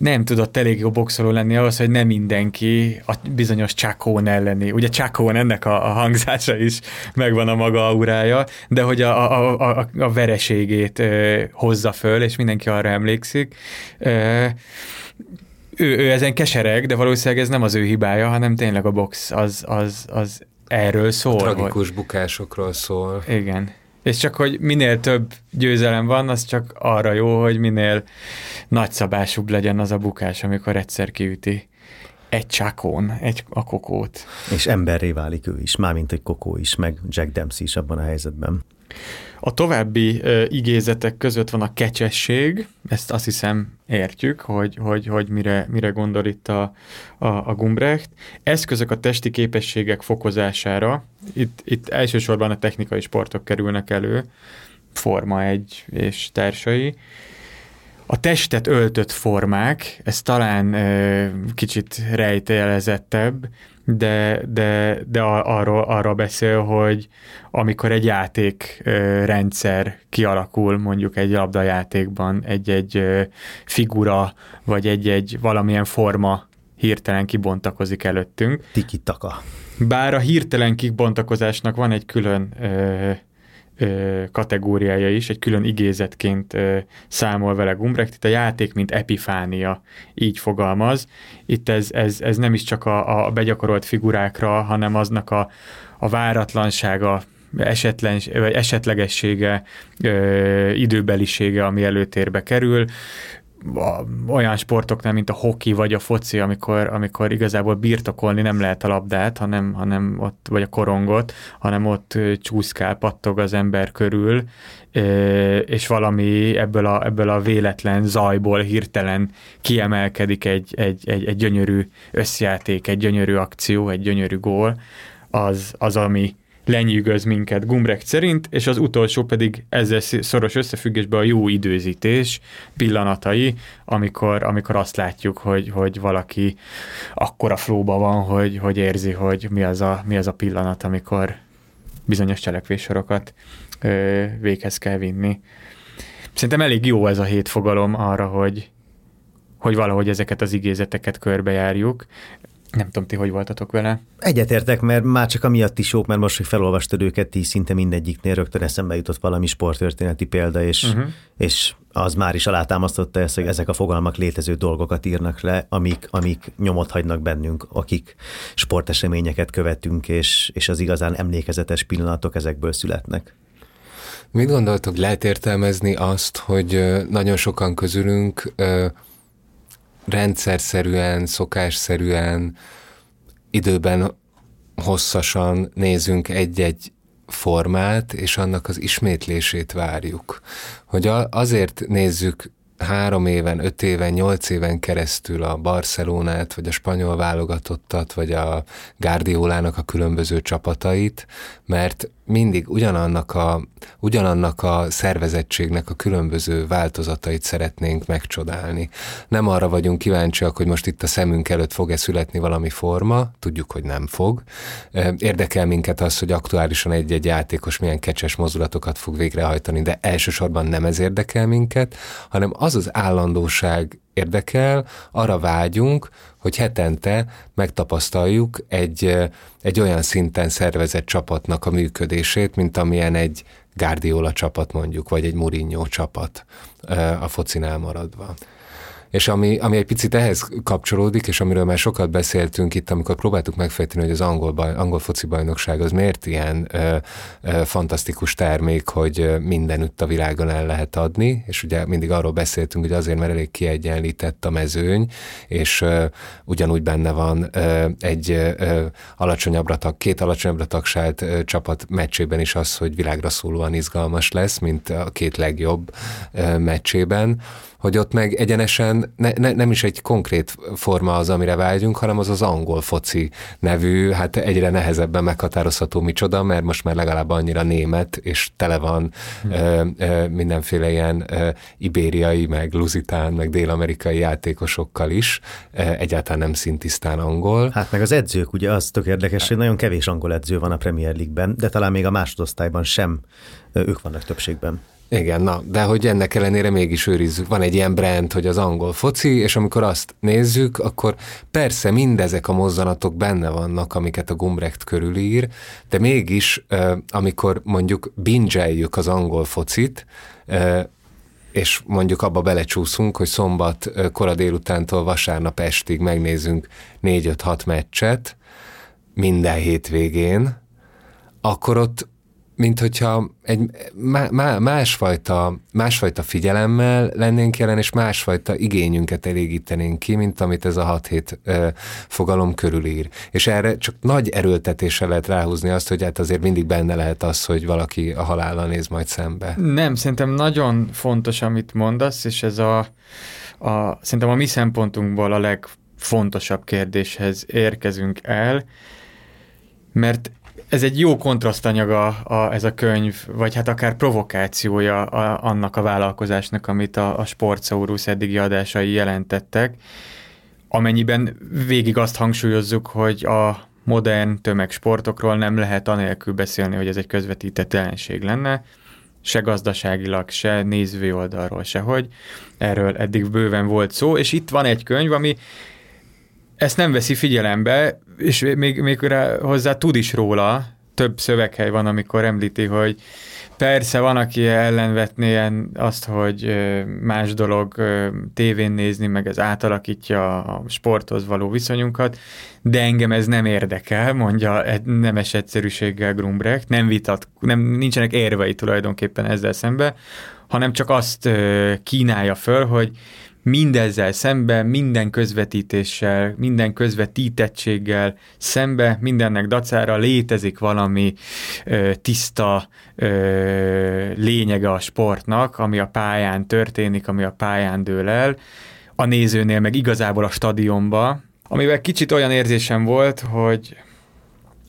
nem tudott elég jó boxoló lenni ahhoz, hogy nem mindenki a bizonyos Csakón elleni. Ugye Csakón ennek a, a hangzása is megvan a maga aurája, de hogy a, a, a, a vereségét ö, hozza föl, és mindenki arra emlékszik. Ö, ő, ő ezen kesereg, de valószínűleg ez nem az ő hibája, hanem tényleg a box az, az, az erről szól. A tragikus hogy... bukásokról szól. Igen. És csak, hogy minél több győzelem van, az csak arra jó, hogy minél nagyszabásúbb legyen az a bukás, amikor egyszer kiüti egy csákón, egy a kokót. És emberré válik ő is, mármint egy kokó is, meg Jack Dempsey is abban a helyzetben. A további uh, igézetek között van a kecsesség, ezt azt hiszem értjük, hogy, hogy, hogy mire, mire gondol itt a, a, a Gumbrecht. Eszközök a testi képességek fokozására, itt, itt elsősorban a technikai sportok kerülnek elő, Forma egy és társai. A testet öltött formák, ez talán ö, kicsit rejtélezettebb, de, de, de arról, arra beszél, hogy amikor egy játék rendszer kialakul, mondjuk egy labdajátékban, egy-egy figura, vagy egy-egy valamilyen forma hirtelen kibontakozik előttünk. Tiki-taka. Bár a hirtelen kibontakozásnak van egy külön ö, kategóriája is, egy külön igézetként számol vele Gumbrecht. Itt a játék, mint epifánia, így fogalmaz. Itt ez, ez, ez nem is csak a, a begyakorolt figurákra, hanem aznak a, a váratlansága, esetlen, vagy esetlegessége, időbelisége, ami előtérbe kerül olyan sportoknál, mint a hoki vagy a foci, amikor, amikor igazából birtokolni nem lehet a labdát, hanem, hanem ott, vagy a korongot, hanem ott csúszkál, pattog az ember körül, és valami ebből a, ebből a véletlen zajból hirtelen kiemelkedik egy, egy, egy, egy gyönyörű összjáték, egy gyönyörű akció, egy gyönyörű gól, az, az ami lenyűgöz minket Gumbrek szerint, és az utolsó pedig ezzel szoros összefüggésben a jó időzítés pillanatai, amikor, amikor azt látjuk, hogy, hogy valaki akkora flóba van, hogy, hogy érzi, hogy mi az, a, mi az a pillanat, amikor bizonyos cselekvéssorokat ö, véghez kell vinni. Szerintem elég jó ez a hét fogalom arra, hogy, hogy valahogy ezeket az igézeteket körbejárjuk. Nem tudom, ti hogy voltatok vele? Egyetértek, mert már csak amiatt is jók, mert most, hogy felolvastad őket, így szinte mindegyiknél rögtön eszembe jutott valami sporttörténeti példa, és, uh-huh. és az már is alátámasztotta ezt, hogy ezek a fogalmak létező dolgokat írnak le, amik, amik nyomot hagynak bennünk, akik sporteseményeket követünk, és, és az igazán emlékezetes pillanatok ezekből születnek. Mit gondoltok, lehet értelmezni azt, hogy nagyon sokan közülünk rendszerszerűen, szokásszerűen, időben hosszasan nézünk egy-egy formát, és annak az ismétlését várjuk. Hogy azért nézzük három éven, öt éven, nyolc éven keresztül a Barcelonát, vagy a spanyol válogatottat, vagy a Guardiolának a különböző csapatait, mert mindig ugyanannak a, ugyanannak a szervezettségnek a különböző változatait szeretnénk megcsodálni. Nem arra vagyunk kíváncsiak, hogy most itt a szemünk előtt fog-e születni valami forma, tudjuk, hogy nem fog. Érdekel minket az, hogy aktuálisan egy-egy játékos milyen kecses mozdulatokat fog végrehajtani, de elsősorban nem ez érdekel minket, hanem az az állandóság érdekel, arra vágyunk, hogy hetente megtapasztaljuk egy, egy olyan szinten szervezett csapatnak a működését, mint amilyen egy Guardiola csapat mondjuk, vagy egy Mourinho csapat a focinál maradva. És ami, ami egy picit ehhez kapcsolódik, és amiről már sokat beszéltünk itt, amikor próbáltuk megfejteni, hogy az angol, baj, angol foci bajnokság az miért ilyen ö, ö, fantasztikus termék, hogy mindenütt a világon el lehet adni, és ugye mindig arról beszéltünk, hogy azért, mert elég kiegyenlített a mezőny, és ö, ugyanúgy benne van ö, egy ö, alacsonyabbra tag, két alacsonyabbra tagsált ö, csapat meccsében is az, hogy világra szólóan izgalmas lesz, mint a két legjobb ö, meccsében hogy ott meg egyenesen ne, ne, nem is egy konkrét forma az, amire vágyunk, hanem az az angol foci nevű, hát egyre nehezebben meghatározható micsoda, mert most már legalább annyira német, és tele van hmm. ö, ö, mindenféle ilyen ö, ibériai, meg luzitán, meg dél-amerikai játékosokkal is, ö, egyáltalán nem szintisztán angol. Hát meg az edzők, ugye az tök érdekes, hogy nagyon kevés angol edző van a Premier League-ben, de talán még a másodosztályban sem ők vannak többségben. Igen, na, de hogy ennek ellenére mégis őrizzük. Van egy ilyen brand, hogy az angol foci, és amikor azt nézzük, akkor persze mindezek a mozzanatok benne vannak, amiket a Gumbrecht körülír, de mégis, amikor mondjuk bingeljük az angol focit, és mondjuk abba belecsúszunk, hogy szombat kora délutántól vasárnap estig megnézzünk 4-5-6 meccset minden hétvégén, akkor ott mint hogyha egy má, másfajta, másfajta figyelemmel lennénk jelen, és másfajta igényünket elégítenénk ki, mint amit ez a hat hét ö, fogalom körülír. És erre csak nagy erőltetéssel lehet ráhúzni azt, hogy hát azért mindig benne lehet az, hogy valaki a halállal néz majd szembe. Nem, szerintem nagyon fontos, amit mondasz, és ez a, a szerintem a mi szempontunkból a legfontosabb kérdéshez érkezünk el, mert ez egy jó kontrasztanyaga a, ez a könyv, vagy hát akár provokációja a, annak a vállalkozásnak, amit a, a Sportsaurus eddigi adásai jelentettek, amennyiben végig azt hangsúlyozzuk, hogy a modern tömegsportokról nem lehet anélkül beszélni, hogy ez egy közvetített jelenség lenne, se gazdaságilag, se néző oldalról, sehogy. Erről eddig bőven volt szó, és itt van egy könyv, ami ezt nem veszi figyelembe, és még, még hozzá tud is róla, több szöveghely van, amikor említi, hogy persze van, aki ellenvetné azt, hogy más dolog tévén nézni, meg ez átalakítja a sporthoz való viszonyunkat, de engem ez nem érdekel, mondja nemes egyszerűséggel Grumbrecht, nem vitat, nem, nincsenek érvei tulajdonképpen ezzel szembe, hanem csak azt kínálja föl, hogy mindezzel szembe, minden közvetítéssel, minden közvetítettséggel szembe, mindennek dacára létezik valami ö, tiszta ö, lényege a sportnak, ami a pályán történik, ami a pályán dől el, a nézőnél meg igazából a stadionba, amivel kicsit olyan érzésem volt, hogy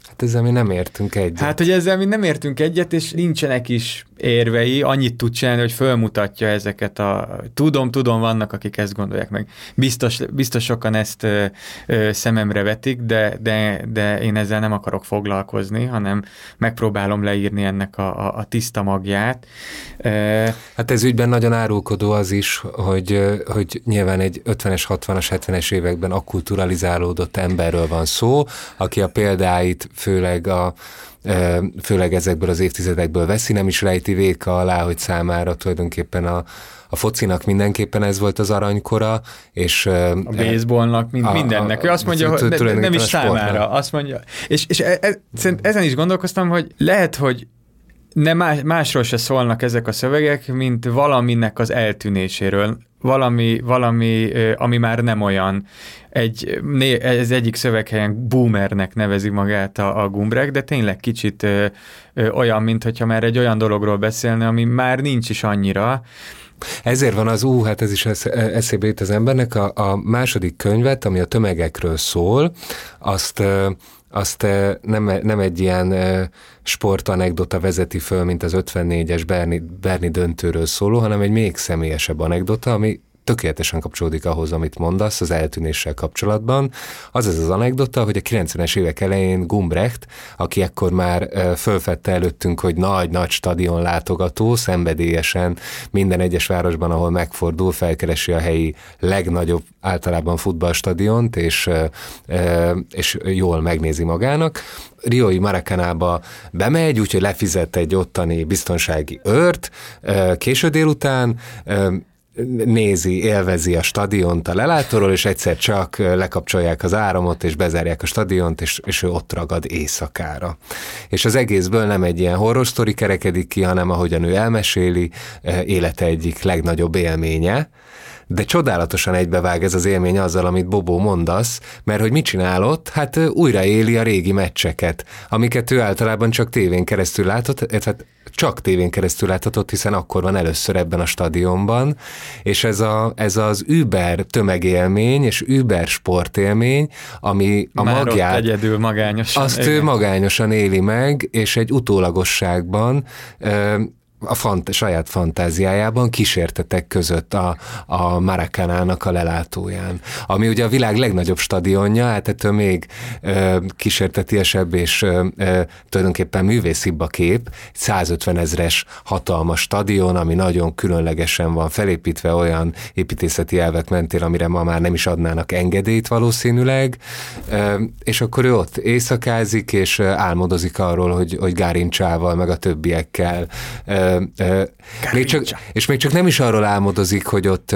Hát ezzel mi nem értünk egyet. Hát, hogy ezzel mi nem értünk egyet, és nincsenek is érvei, annyit tud csinálni, hogy fölmutatja ezeket a... Tudom, tudom, vannak, akik ezt gondolják meg. Biztos, biztos sokan ezt ö, ö, szememre vetik, de, de, de én ezzel nem akarok foglalkozni, hanem megpróbálom leírni ennek a, a, a tiszta magját. Hát ez ügyben nagyon árulkodó az is, hogy, hogy nyilván egy 50-es, 60-as, 70-es években akkulturalizálódott emberről van szó, aki a példáit főleg a főleg ezekből az évtizedekből veszi, nem is rejti véka alá, hogy számára tulajdonképpen a, a focinak mindenképpen ez volt az aranykora, és... A baseballnak, mind, a, mindennek. Ő azt mondja, hogy ne, nem is számára. Azt mondja. És, és e, e, ezen is gondolkoztam, hogy lehet, hogy nem más, másról se szólnak ezek a szövegek, mint valaminek az eltűnéséről valami, valami, ami már nem olyan. Egy, ez egyik szöveghelyen boomernek nevezi magát a, a Gumbrek, de tényleg kicsit ö, ö, olyan, mint hogyha már egy olyan dologról beszélne, ami már nincs is annyira. Ezért van az, ú, hát ez is eszébe jut az embernek, a, a második könyvet, ami a tömegekről szól, azt azt nem, nem egy ilyen sportanekdota vezeti föl, mint az 54-es Berni, Berni döntőről szóló, hanem egy még személyesebb anekdota, ami tökéletesen kapcsolódik ahhoz, amit mondasz az eltűnéssel kapcsolatban. Az ez az anekdota, hogy a 90-es évek elején Gumbrecht, aki ekkor már fölfedte előttünk, hogy nagy-nagy stadion látogató, szenvedélyesen minden egyes városban, ahol megfordul, felkeresi a helyi legnagyobb általában futballstadiont, és, és jól megnézi magának. Rioi Marakanába bemegy, úgyhogy lefizet egy ottani biztonsági őrt, késő délután, nézi, élvezi a stadiont a lelátóról, és egyszer csak lekapcsolják az áramot, és bezárják a stadiont, és, és ő ott ragad éjszakára. És az egészből nem egy ilyen horror sztori kerekedik ki, hanem ahogyan ő elmeséli, élete egyik legnagyobb élménye, de csodálatosan egybevág ez az élmény azzal, amit Bobó mondasz, mert hogy mit csinálott? Hát újraéli a régi meccseket, amiket ő általában csak tévén keresztül látott, hát csak tévén keresztül láthatott, hiszen akkor van először ebben a stadionban, és ez, a, ez az Uber tömegélmény és Uber sportélmény, ami a Már magját... egyedül magányosan. Azt igen. ő magányosan éli meg, és egy utólagosságban a fant- saját fantáziájában kísértetek között a, a Maracanának a lelátóján. Ami ugye a világ legnagyobb stadionja, hát ettől még ö, kísértetiesebb és ö, ö, tulajdonképpen művészibb a kép. 150 ezres hatalmas stadion, ami nagyon különlegesen van felépítve olyan építészeti elvek mentén, amire ma már nem is adnának engedélyt valószínűleg, ö, és akkor ő ott éjszakázik, és álmodozik arról, hogy, hogy Gárincsával, meg a többiekkel ö, még csak, és még csak nem is arról álmodozik, hogy ott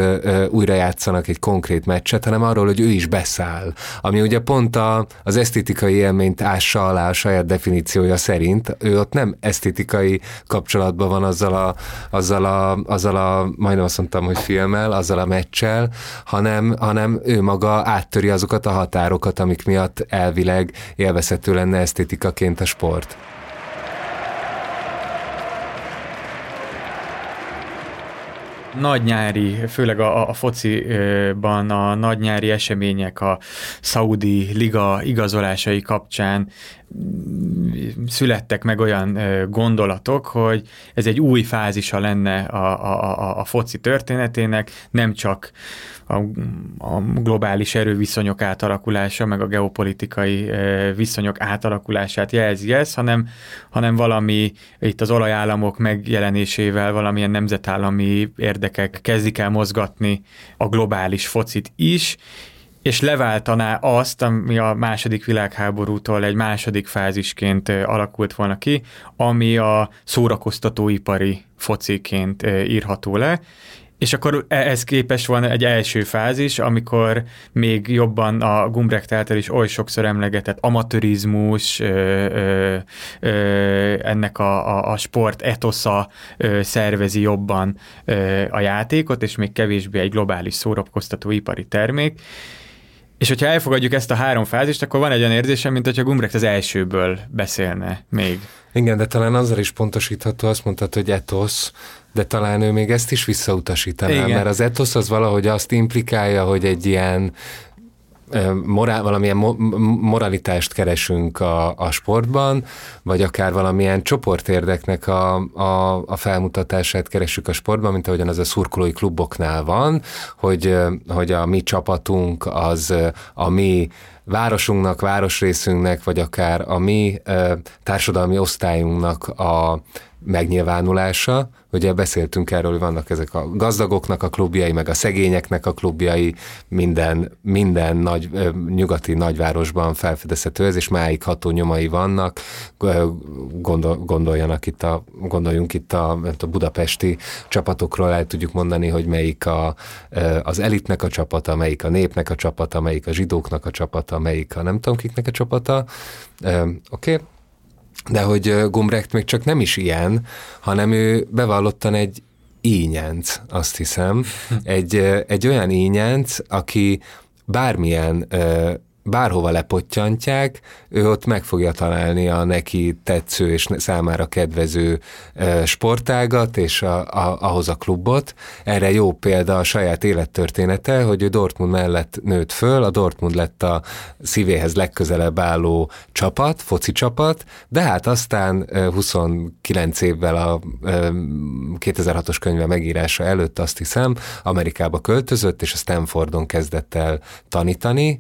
újra játszanak egy konkrét meccset, hanem arról, hogy ő is beszáll. Ami ugye pont a, az esztétikai élményt ássa alá a saját definíciója szerint. Ő ott nem esztétikai kapcsolatban van azzal a, azzal a, azzal a majdnem azt mondtam, hogy filmmel, azzal a meccsel, hanem, hanem ő maga áttöri azokat a határokat, amik miatt elvileg élvezhető lenne esztétikaként a sport. Nagy nyári, főleg a, a fociban a nagy nyári események, a Saudi Liga igazolásai kapcsán születtek meg olyan gondolatok, hogy ez egy új fázisa lenne a, a, a, a foci történetének, nem csak a, a globális erőviszonyok átalakulása, meg a geopolitikai viszonyok átalakulását jelzi ez, hanem, hanem valami itt az olajállamok megjelenésével valamilyen nemzetállami érdekek kezdik el mozgatni a globális focit is, és leváltaná azt, ami a második világháborútól egy második fázisként alakult volna ki, ami a szórakoztatóipari fociként írható le, és akkor ehhez képest van egy első fázis, amikor még jobban a Gumbrecht által is oly sokszor emlegetett amatőrizmus, ö, ö, ennek a, a, a sport etosza ö, szervezi jobban ö, a játékot, és még kevésbé egy globális szórakoztató ipari termék. És hogyha elfogadjuk ezt a három fázist, akkor van egy olyan érzésem, mint hogyha Gumbrecht az elsőből beszélne még. Igen, de talán azzal is pontosítható, azt mondtad, hogy etosz, de talán ő még ezt is visszautasítaná, Igen. mert az etosz az valahogy azt implikálja, hogy egy ilyen morál, valamilyen moralitást keresünk a, a sportban, vagy akár valamilyen csoportérdeknek a, a, a felmutatását keresünk a sportban, mint ahogyan az a szurkolói kluboknál van, hogy, hogy a mi csapatunk az a mi városunknak, városrészünknek, vagy akár a mi társadalmi osztályunknak a megnyilvánulása. Ugye beszéltünk erről, hogy vannak ezek a gazdagoknak a klubjai, meg a szegényeknek a klubjai, minden, minden nagy, nyugati nagyvárosban felfedezhető ez, és máig ható nyomai vannak. Gondol, gondoljanak itt a, gondoljunk itt a, a budapesti csapatokról, el tudjuk mondani, hogy melyik a, az elitnek a csapata, melyik a népnek a csapata, melyik a zsidóknak a csapata, melyik a nem tudom kiknek a csapata. Oké? Okay? De hogy Gumbrecht még csak nem is ilyen, hanem ő bevallottan egy ínyenc, azt hiszem. *laughs* Egy, egy olyan ínyenc, aki bármilyen bárhova lepottyantják, ő ott meg fogja találni a neki tetsző és számára kedvező sportágat, és a, a, ahhoz a klubot. Erre jó példa a saját élettörténete, hogy ő Dortmund mellett nőtt föl, a Dortmund lett a szívéhez legközelebb álló csapat, foci csapat, de hát aztán 29 évvel a 2006-os könyve megírása előtt azt hiszem, Amerikába költözött, és a Stanfordon kezdett el tanítani,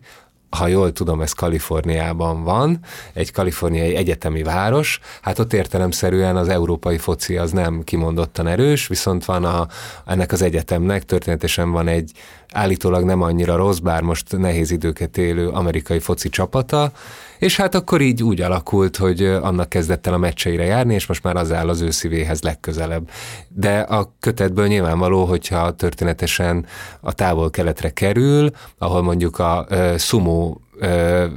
ha jól tudom, ez Kaliforniában van, egy kaliforniai egyetemi város, hát ott értelemszerűen az európai foci az nem kimondottan erős, viszont van a, ennek az egyetemnek történetesen van egy állítólag nem annyira rossz, bár most nehéz időket élő amerikai foci csapata, és hát akkor így úgy alakult, hogy annak kezdett el a meccseire járni, és most már az áll az ő szívéhez legközelebb. De a kötetből nyilvánvaló, hogyha történetesen a távol-keletre kerül, ahol mondjuk a sumo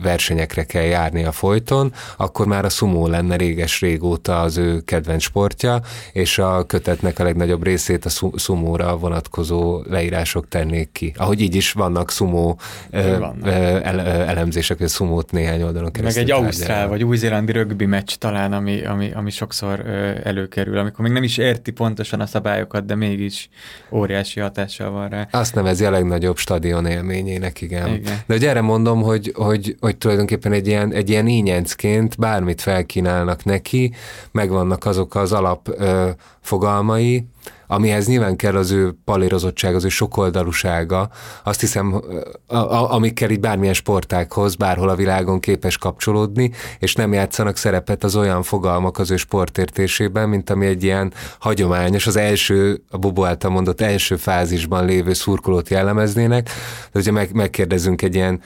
versenyekre kell járnia folyton, akkor már a szumó lenne réges-régóta az ő kedvenc sportja, és a kötetnek a legnagyobb részét a szumóra vonatkozó leírások tennék ki. Ahogy így is vannak szumó elemzések, hogy a szumót néhány oldalon keresztül. Meg egy ausztrál vagy új-zélandi rögbi meccs talán, ami, ami, ami sokszor előkerül, amikor még nem is érti pontosan a szabályokat, de mégis óriási hatással van rá. Azt nevezi a legnagyobb stadion élményének, igen. igen. De hogy erre mondom, hogy hogy, hogy, tulajdonképpen egy ilyen, egy ilyen ínyencként bármit felkínálnak neki, megvannak azok az alap ö, fogalmai, amihez nyilván kell az ő palírozottság, az ő sokoldalúsága, azt hiszem, a, a, amikkel így bármilyen sportákhoz, bárhol a világon képes kapcsolódni, és nem játszanak szerepet az olyan fogalmak az ő sportértésében, mint ami egy ilyen hagyományos, az első, a Bobo által mondott első fázisban lévő szurkolót jellemeznének, de ugye meg, megkérdezünk egy ilyen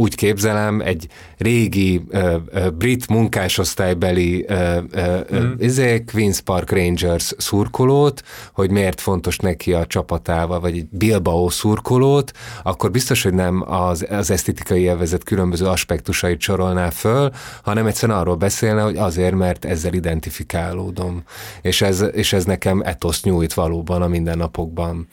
úgy képzelem, egy régi uh, uh, brit munkásosztálybeli uh, uh, mm. uh, Queen's Park Rangers szurkolót, hogy miért fontos neki a csapatával, vagy egy Bilbao szurkolót, akkor biztos, hogy nem az, az esztetikai élvezet különböző aspektusait sorolná föl, hanem egyszerűen arról beszélne, hogy azért, mert ezzel identifikálódom. És ez, és ez nekem etoszt nyújt valóban a mindennapokban.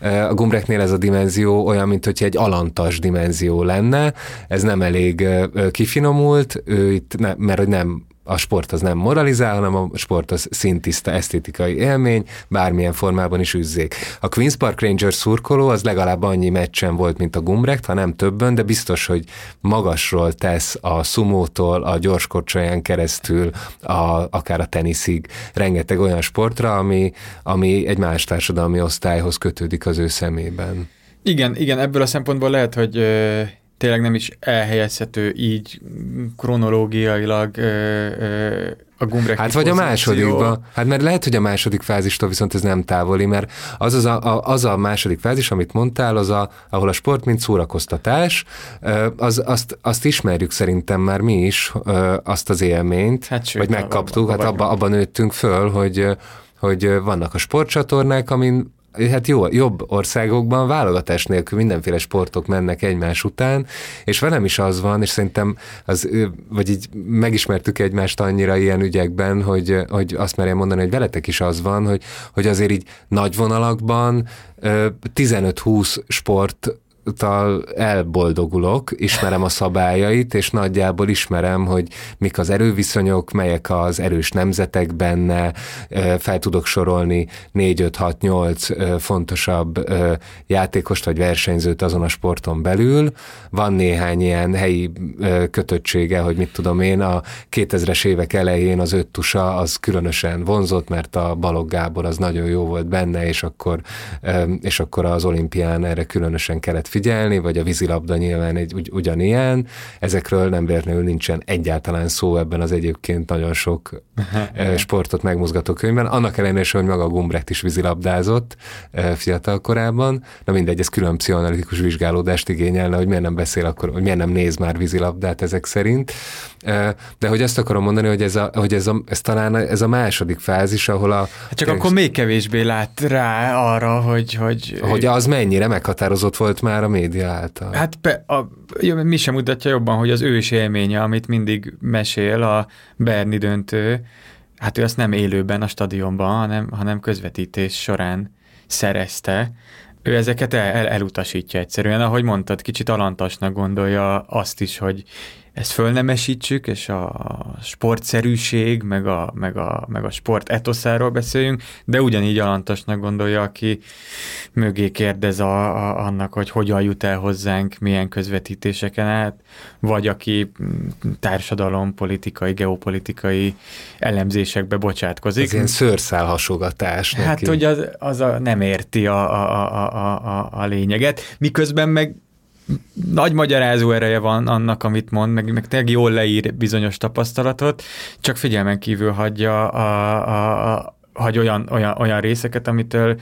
A Gumbreknél ez a dimenzió olyan, mint hogy egy alantas dimenzió lenne, ez nem elég kifinomult, ő itt ne, mert hogy nem a sport az nem moralizál, hanem a sport az szintiszta esztétikai élmény, bármilyen formában is üzzék. A Queen's Park Rangers szurkoló az legalább annyi meccsen volt, mint a Gumrecht, ha nem többen, de biztos, hogy magasról tesz a szumótól, a gyorskocsaján keresztül, a, akár a teniszig, rengeteg olyan sportra, ami, ami egy más társadalmi osztályhoz kötődik az ő szemében. Igen, igen, ebből a szempontból lehet, hogy tényleg nem is elhelyezhető így kronológiailag ö, ö, a Gumbrek Hát vagy a másodikba. Hát mert lehet, hogy a második fázistól viszont ez nem távoli, mert az, az, a, a, az a második fázis, amit mondtál, az a, ahol a sport mint szórakoztatás, az, azt, azt ismerjük szerintem már mi is, azt az élményt, hát sőt, vagy megkaptuk, hát abban abba nőttünk föl, hogy hogy vannak a sportcsatornák, amin hát jó, jobb országokban válogatás nélkül mindenféle sportok mennek egymás után, és velem is az van, és szerintem az, vagy így megismertük egymást annyira ilyen ügyekben, hogy, hogy azt merjem mondani, hogy veletek is az van, hogy, hogy azért így nagy vonalakban 15-20 sport tal elboldogulok, ismerem a szabályait, és nagyjából ismerem, hogy mik az erőviszonyok, melyek az erős nemzetek benne, fel tudok sorolni 4-5-6-8 fontosabb játékost vagy versenyzőt azon a sporton belül. Van néhány ilyen helyi kötöttsége, hogy mit tudom én, a 2000-es évek elején az öttusa az különösen vonzott, mert a Balog Gábor az nagyon jó volt benne, és akkor, és akkor az olimpián erre különösen kellett figyelni, vagy a vízilabda nyilván egy ugy, ugyanilyen. Ezekről nem véletlenül nincsen egyáltalán szó ebben az egyébként nagyon sok *laughs* sportot megmozgató könyvben. Annak ellenére, hogy maga Gumbrecht is vízilabdázott fiatal korában. Na mindegy, ez külön pszichoanalitikus vizsgálódást igényelne, hogy miért nem beszél akkor, hogy miért nem néz már vízilabdát ezek szerint. De hogy azt akarom mondani, hogy ez, a, hogy ez, a, ez talán ez a második fázis, ahol a... Hát csak akkor még kevésbé lát rá arra, hogy... Hogy, hogy az mennyire meghatározott volt már a média által. Hát pe, a, mi sem mutatja jobban, hogy az ős élménye, amit mindig mesél a Berni döntő, hát ő azt nem élőben a stadionban, hanem, hanem közvetítés során szerezte, ő ezeket el, el, elutasítja egyszerűen, ahogy mondtad, kicsit alantasnak gondolja azt is, hogy ezt fölnemesítsük, és a sportszerűség, meg a, meg a, meg a sport etoszáról beszéljünk, de ugyanígy alantasnak gondolja, aki mögé kérdez a, a, annak, hogy hogyan jut el hozzánk, milyen közvetítéseken át, vagy aki társadalom, politikai, geopolitikai elemzésekbe bocsátkozik. Ez ilyen szőrszál hasogatás. Hát, hogy az, az a, nem érti a, a, a, a, a lényeget, miközben meg nagy magyarázó ereje van annak, amit mond, meg, meg tényleg jól leír bizonyos tapasztalatot, csak figyelmen kívül hagyja a, a, a, hagy olyan, olyan, olyan részeket, amitől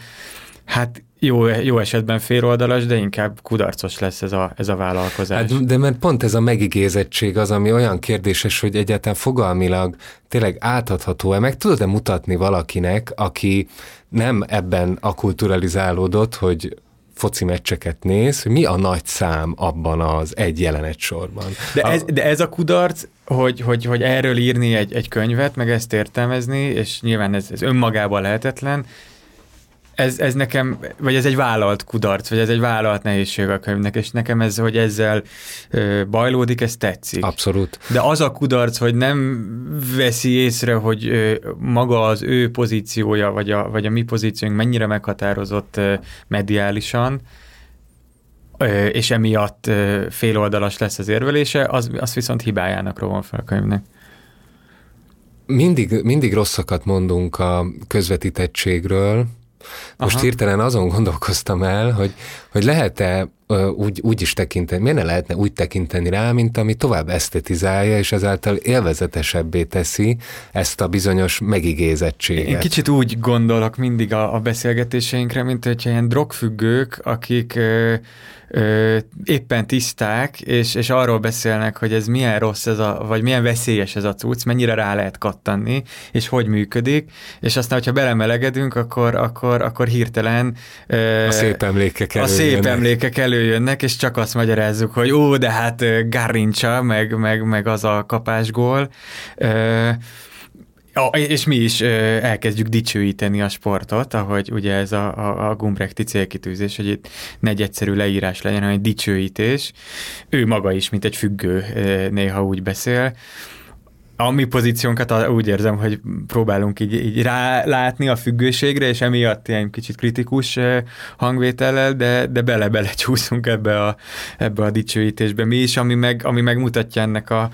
hát jó, jó esetben féloldalas, de inkább kudarcos lesz ez a, ez a vállalkozás. Hát, de mert pont ez a megigézettség az, ami olyan kérdéses, hogy egyáltalán fogalmilag tényleg átadható-e, meg tudod-e mutatni valakinek, aki nem ebben akulturalizálódott, hogy foci meccseket néz, hogy mi a nagy szám abban az egy jelenet sorban. De ez, a, de ez a kudarc, hogy, hogy, hogy erről írni egy, egy könyvet, meg ezt értelmezni, és nyilván ez, ez önmagában lehetetlen, ez, ez nekem, vagy ez egy vállalt kudarc, vagy ez egy vállalt nehézség a könyvnek, és nekem ez, hogy ezzel bajlódik, ez tetszik. Abszolút. De az a kudarc, hogy nem veszi észre, hogy maga az ő pozíciója, vagy a, vagy a mi pozíciónk mennyire meghatározott mediálisan, és emiatt féloldalas lesz az érvelése, az, az viszont hibájának rovan fel a könyvnek. Mindig, mindig rosszakat mondunk a közvetítettségről, most Aha. hirtelen azon gondolkoztam el, hogy, hogy lehet-e úgy, úgy is tekinteni, miért ne lehetne úgy tekinteni rá, mint ami tovább esztetizálja, és ezáltal élvezetesebbé teszi ezt a bizonyos megigézettséget. Én kicsit úgy gondolok mindig a, a beszélgetéseinkre, mint hogyha ilyen drogfüggők, akik ö, ö, éppen tiszták, és, és arról beszélnek, hogy ez milyen rossz ez a, vagy milyen veszélyes ez a cucc, mennyire rá lehet kattanni, és hogy működik, és aztán, hogyha belemelegedünk, akkor, akkor, akkor hirtelen ö, a szép emlékek előjönnek. A szép emlékek előjönnek, és csak azt magyarázzuk, hogy ó, de hát Garrincsa, meg, meg, meg az a kapásgól. Ö, Ja, és mi is elkezdjük dicsőíteni a sportot, ahogy ugye ez a, a, a Gumbrechti célkitűzés, hogy itt ne leírás legyen, hanem egy dicsőítés. Ő maga is, mint egy függő néha úgy beszél. A mi pozíciónkat úgy érzem, hogy próbálunk így, így rálátni a függőségre, és emiatt ilyen kicsit kritikus hangvétellel, de, de bele-bele csúszunk ebbe a, ebbe a dicsőítésbe. Mi is, ami meg, ami megmutatja ennek a,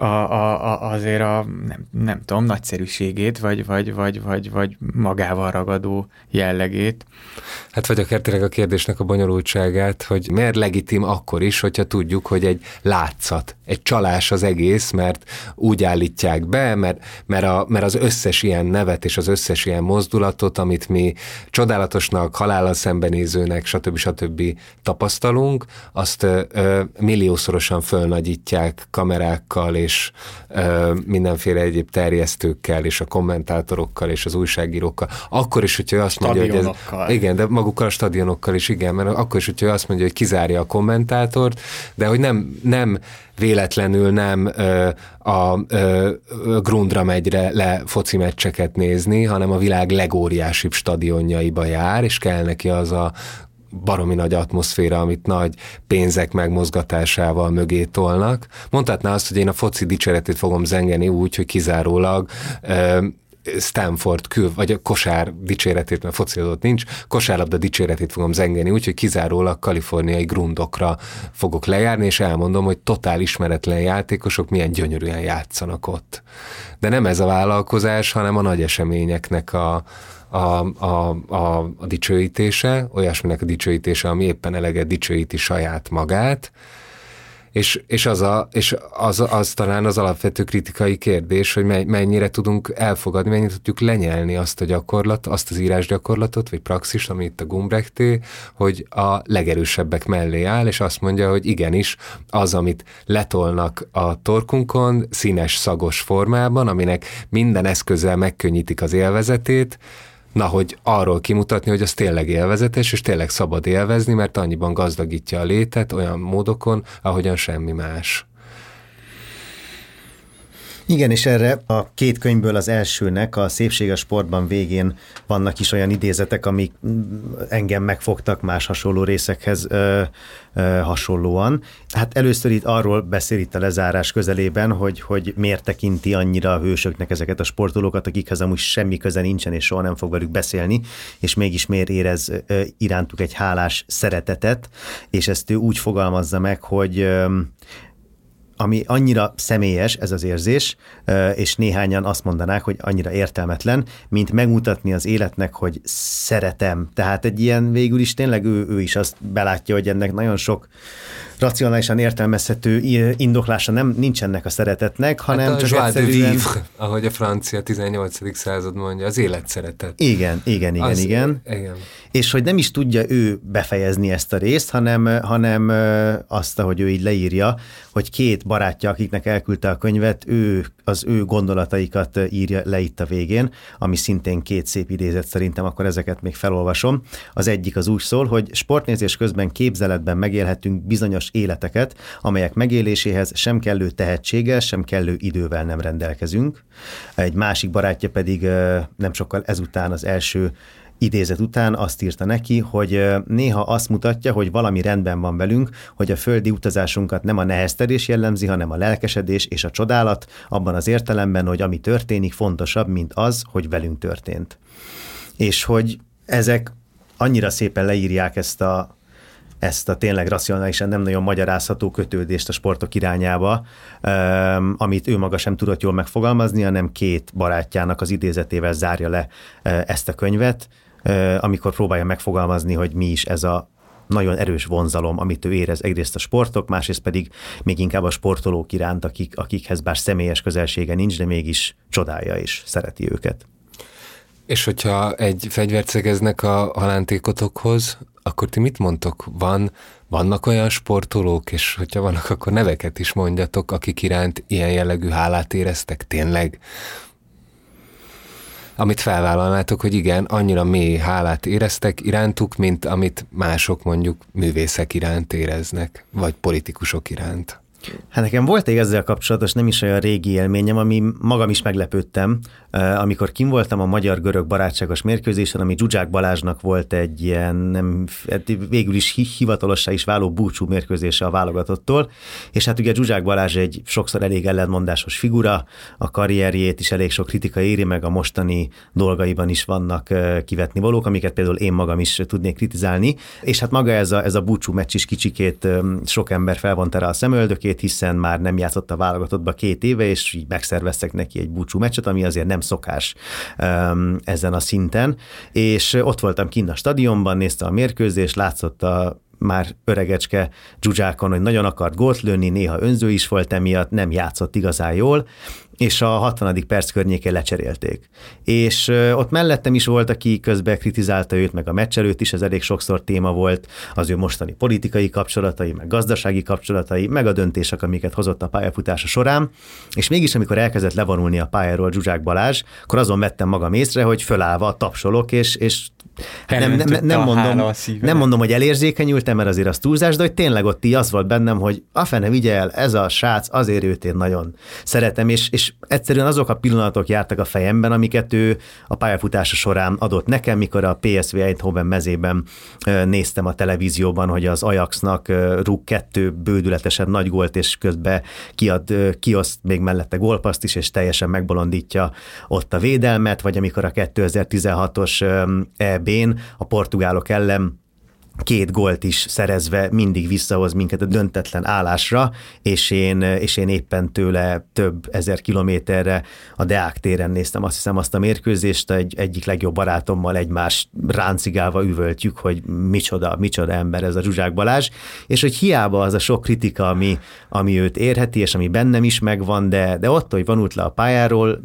a, a, azért a, nem, nem tudom, nagyszerűségét, vagy, vagy, vagy, vagy, vagy magával ragadó jellegét. Hát vagy akár tényleg a kérdésnek a bonyolultságát, hogy miért legitim akkor is, hogyha tudjuk, hogy egy látszat, egy csalás az egész, mert úgy állítják be, mert, mert, a, mert az összes ilyen nevet és az összes ilyen mozdulatot, amit mi csodálatosnak, halállal szembenézőnek, stb. stb. tapasztalunk, azt ö, ö, milliószorosan fölnagyítják kamerákkal és ö, mindenféle egyéb terjesztőkkel, és a kommentátorokkal, és az újságírókkal. Akkor is, hogyha azt mondja, hogy ez... Igen, de magukkal a stadionokkal is, igen, mert akkor is, hogyha azt mondja, hogy kizárja a kommentátort, de hogy nem, nem véletlenül nem ö, a ö, Grundra megy le foci meccseket nézni, hanem a világ legóriásibb stadionjaiba jár, és kell neki az a baromi nagy atmoszféra, amit nagy pénzek megmozgatásával mögé tolnak. Mondhatná azt, hogy én a foci dicséretét fogom zengeni úgy, hogy kizárólag Stanford kül, vagy a kosár dicséretét, mert fociazott nincs, kosárlabda dicséretét fogom zengeni, úgyhogy kizárólag kaliforniai grundokra fogok lejárni, és elmondom, hogy totál ismeretlen játékosok milyen gyönyörűen játszanak ott. De nem ez a vállalkozás, hanem a nagy eseményeknek a, a, a, a, a dicsőítése, olyasminek a dicsőítése, ami éppen eleget dicsőíti saját magát, és, és, az, a, és az, az talán az alapvető kritikai kérdés, hogy mennyire tudunk elfogadni, mennyire tudjuk lenyelni azt a gyakorlat, azt az írásgyakorlatot, vagy praxist, ami itt a Gumbrechté, hogy a legerősebbek mellé áll, és azt mondja, hogy igenis, az, amit letolnak a torkunkon, színes, szagos formában, aminek minden eszközzel megkönnyítik az élvezetét, Na, hogy arról kimutatni, hogy az tényleg élvezetes, és tényleg szabad élvezni, mert annyiban gazdagítja a létet olyan módokon, ahogyan semmi más. Igen, és erre a két könyvből az elsőnek, a Szépség a sportban végén vannak is olyan idézetek, amik engem megfogtak más hasonló részekhez ö, ö, hasonlóan. Hát először itt arról beszél itt a lezárás közelében, hogy, hogy miért tekinti annyira a hősöknek ezeket a sportolókat, akikhez amúgy semmi köze nincsen, és soha nem fog velük beszélni, és mégis miért érez ö, irántuk egy hálás szeretetet, és ezt ő úgy fogalmazza meg, hogy ö, ami annyira személyes ez az érzés, és néhányan azt mondanák, hogy annyira értelmetlen, mint megmutatni az életnek, hogy szeretem. Tehát egy ilyen végül is tényleg ő, ő is azt belátja, hogy ennek nagyon sok racionálisan értelmezhető indoklása nem nincs ennek a szeretetnek, hanem hát a csak egyszerűen... vivre, ahogy a francia 18. század mondja, az élet szeretet. Igen, igen, igen, az, igen. igen. És hogy nem is tudja ő befejezni ezt a részt, hanem, hanem azt, hogy ő így leírja, hogy két barátja, akiknek elküldte a könyvet, ő az ő gondolataikat írja le itt a végén, ami szintén két szép idézet szerintem, akkor ezeket még felolvasom. Az egyik az úgy szól, hogy sportnézés közben képzeletben megélhetünk bizonyos életeket, amelyek megéléséhez sem kellő tehetséggel, sem kellő idővel nem rendelkezünk. Egy másik barátja pedig nem sokkal ezután az első idézet után azt írta neki, hogy néha azt mutatja, hogy valami rendben van velünk, hogy a földi utazásunkat nem a neheztelés jellemzi, hanem a lelkesedés és a csodálat, abban az értelemben, hogy ami történik fontosabb, mint az, hogy velünk történt. És hogy ezek annyira szépen leírják ezt a, ezt a tényleg racionálisan nem nagyon magyarázható kötődést a sportok irányába, amit ő maga sem tudott jól megfogalmazni, hanem két barátjának az idézetével zárja le ezt a könyvet, amikor próbálja megfogalmazni, hogy mi is ez a nagyon erős vonzalom, amit ő érez egyrészt a sportok, másrészt pedig még inkább a sportolók iránt, akik, akikhez bár személyes közelsége nincs, de mégis csodálja és szereti őket. És hogyha egy fegyvert szegeznek a halántékotokhoz, akkor ti mit mondtok? Van, vannak olyan sportolók, és hogyha vannak, akkor neveket is mondjatok, akik iránt ilyen jellegű hálát éreztek tényleg? Amit felvállalnátok, hogy igen, annyira mély hálát éreztek irántuk, mint amit mások mondjuk művészek iránt éreznek, vagy politikusok iránt. Hát nekem volt egy ezzel kapcsolatos nem is olyan régi élményem, ami magam is meglepődtem, amikor kim voltam a magyar-görög barátságos mérkőzésen, ami Zsuzsák Balázsnak volt egy ilyen nem, hát végül is hivatalossá is váló búcsú mérkőzése a válogatottól, és hát ugye Zsuzsák Balázs egy sokszor elég ellentmondásos figura, a karrierjét is elég sok kritika éri, meg a mostani dolgaiban is vannak kivetni valók, amiket például én magam is tudnék kritizálni, és hát maga ez a, ez a búcsú meccs is kicsikét sok ember felvont erre a szemöldökét, hiszen már nem játszott a válogatottba két éve, és így megszerveztek neki egy búcsú meccset, ami azért nem nem szokás ezen a szinten, és ott voltam kinn a stadionban, nézte a mérkőzést, látszott a már öregecske Zsuzsákon, hogy nagyon akart gólt lőni, néha önző is volt emiatt, nem játszott igazán jól, és a 60. perc környékén lecserélték. És ott mellettem is volt, aki közben kritizálta őt, meg a meccs előtt is, ez elég sokszor téma volt, az ő mostani politikai kapcsolatai, meg gazdasági kapcsolatai, meg a döntések, amiket hozott a pályafutása során, és mégis amikor elkezdett levonulni a pályáról Zsuzsák Balázs, akkor azon vettem magam észre, hogy fölállva tapsolok, és, és nem, nem, nem, mondom, nem mondom, hogy elérzékenyültem, mert azért az túlzás, de hogy tényleg ott így az volt bennem, hogy a fene vigye el, ez a srác, azért őt én nagyon szeretem, és, és egyszerűen azok a pillanatok jártak a fejemben, amiket ő a pályafutása során adott nekem, mikor a PSV Eindhoven mezében néztem a televízióban, hogy az Ajaxnak rúg kettő bődületesen nagy gólt, és közben kiad, kioszt még mellette gólpaszt is, és teljesen megbolondítja ott a védelmet, vagy amikor a 2016-os EB-n a portugálok ellen két gólt is szerezve mindig visszahoz minket a döntetlen állásra, és én, és én éppen tőle több ezer kilométerre a Deák téren néztem azt hiszem azt a mérkőzést, egy, egyik legjobb barátommal egymás ráncigálva üvöltjük, hogy micsoda, micsoda ember ez a Zsuzsák Balázs, és hogy hiába az a sok kritika, ami, ami őt érheti, és ami bennem is megvan, de, de ott, hogy vonult le a pályáról,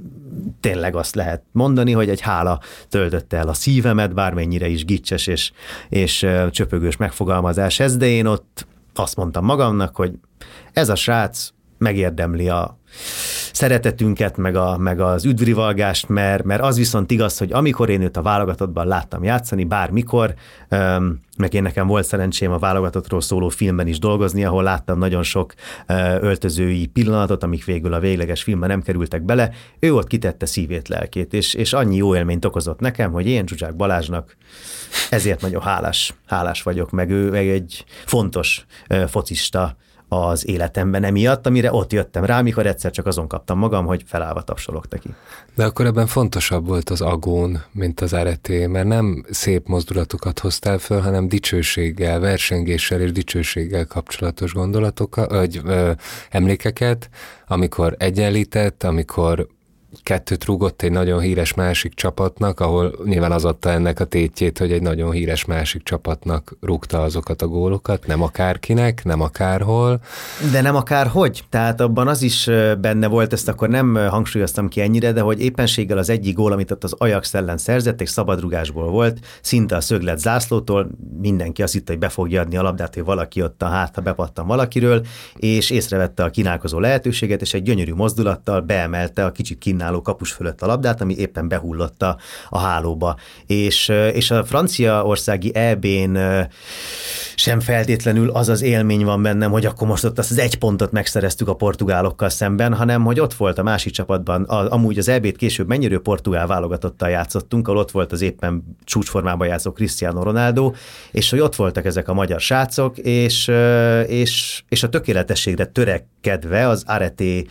tényleg azt lehet mondani, hogy egy hála töltötte el a szívemet, bármennyire is gicses és, és csöpögős megfogalmazás ez, de én ott azt mondtam magamnak, hogy ez a srác megérdemli a szeretetünket, meg, a, meg az üdvrivalgást, mert, mert az viszont igaz, hogy amikor én őt a válogatottban láttam játszani, bármikor, meg én nekem volt szerencsém a válogatottról szóló filmben is dolgozni, ahol láttam nagyon sok öltözői pillanatot, amik végül a végleges filmben nem kerültek bele, ő ott kitette szívét, lelkét, és, és annyi jó élményt okozott nekem, hogy én Zsuzsák Balázsnak ezért nagyon hálás, hálás vagyok, meg ő egy fontos focista az életemben emiatt, amire ott jöttem rá, mikor egyszer csak azon kaptam magam, hogy felállva tapsolok neki. De akkor ebben fontosabb volt az agón, mint az areté, mert nem szép mozdulatokat hoztál föl, hanem dicsőséggel, versengéssel és dicsőséggel kapcsolatos gondolatokat, vagy ö, emlékeket, amikor egyenlített, amikor kettőt rúgott egy nagyon híres másik csapatnak, ahol nyilván az adta ennek a tétjét, hogy egy nagyon híres másik csapatnak rúgta azokat a gólokat, nem akárkinek, nem akárhol. De nem akárhogy. Tehát abban az is benne volt, ezt akkor nem hangsúlyoztam ki ennyire, de hogy éppenséggel az egyik gól, amit ott az Ajax ellen szerzett, egy szabadrugásból volt, szinte a szöglet zászlótól, mindenki azt hitte, hogy be fogja adni a labdát, hogy valaki ott a hát, ha bepattan valakiről, és észrevette a kínálkozó lehetőséget, és egy gyönyörű mozdulattal beemelte a kicsit kínál domináló kapus fölött a labdát, ami éppen behullott a, a hálóba. És, és a franciaországi EB-n sem feltétlenül az az élmény van bennem, hogy akkor most ott azt az egy pontot megszereztük a portugálokkal szemben, hanem hogy ott volt a másik csapatban, a, amúgy az EB-t később mennyire portugál válogatottal játszottunk, ahol ott volt az éppen csúcsformában játszó Cristiano Ronaldo, és hogy ott voltak ezek a magyar srácok, és, és, és a tökéletességre törekedve az areté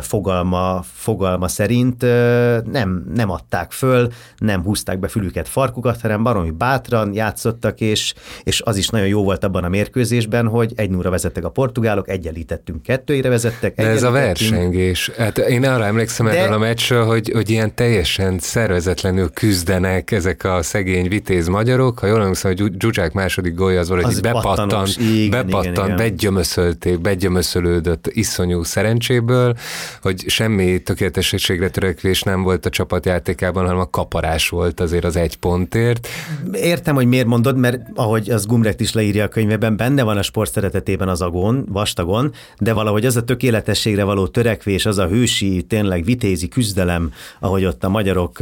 fogalma, fogalma szerint szerint nem, nem adták föl, nem húzták be fülüket, farkukat, hanem baromi bátran játszottak, és, és az is nagyon jó volt abban a mérkőzésben, hogy egy núra vezettek a portugálok, egyenlítettünk, kettőire vezettek. De ez a versengés. Hát én arra emlékszem De... a meccsről, hogy, hogy ilyen teljesen szervezetlenül küzdenek ezek a szegény vitéz magyarok. Ha jól emlékszem, hogy Zsuzsák második gólya az valahogy bepattant, igen, bepattant, igen. begyömöszölték, begyömöszölődött iszonyú szerencséből, hogy semmi tökéletességre törekvés nem volt a csapatjátékában, hanem a kaparás volt azért az egy pontért. Értem, hogy miért mondod, mert ahogy az Gumrecht is leírja a könyvében, benne van a sport szeretetében az agon, vastagon, de valahogy az a tökéletességre való törekvés, az a hősi, tényleg vitézi küzdelem, ahogy ott a magyarok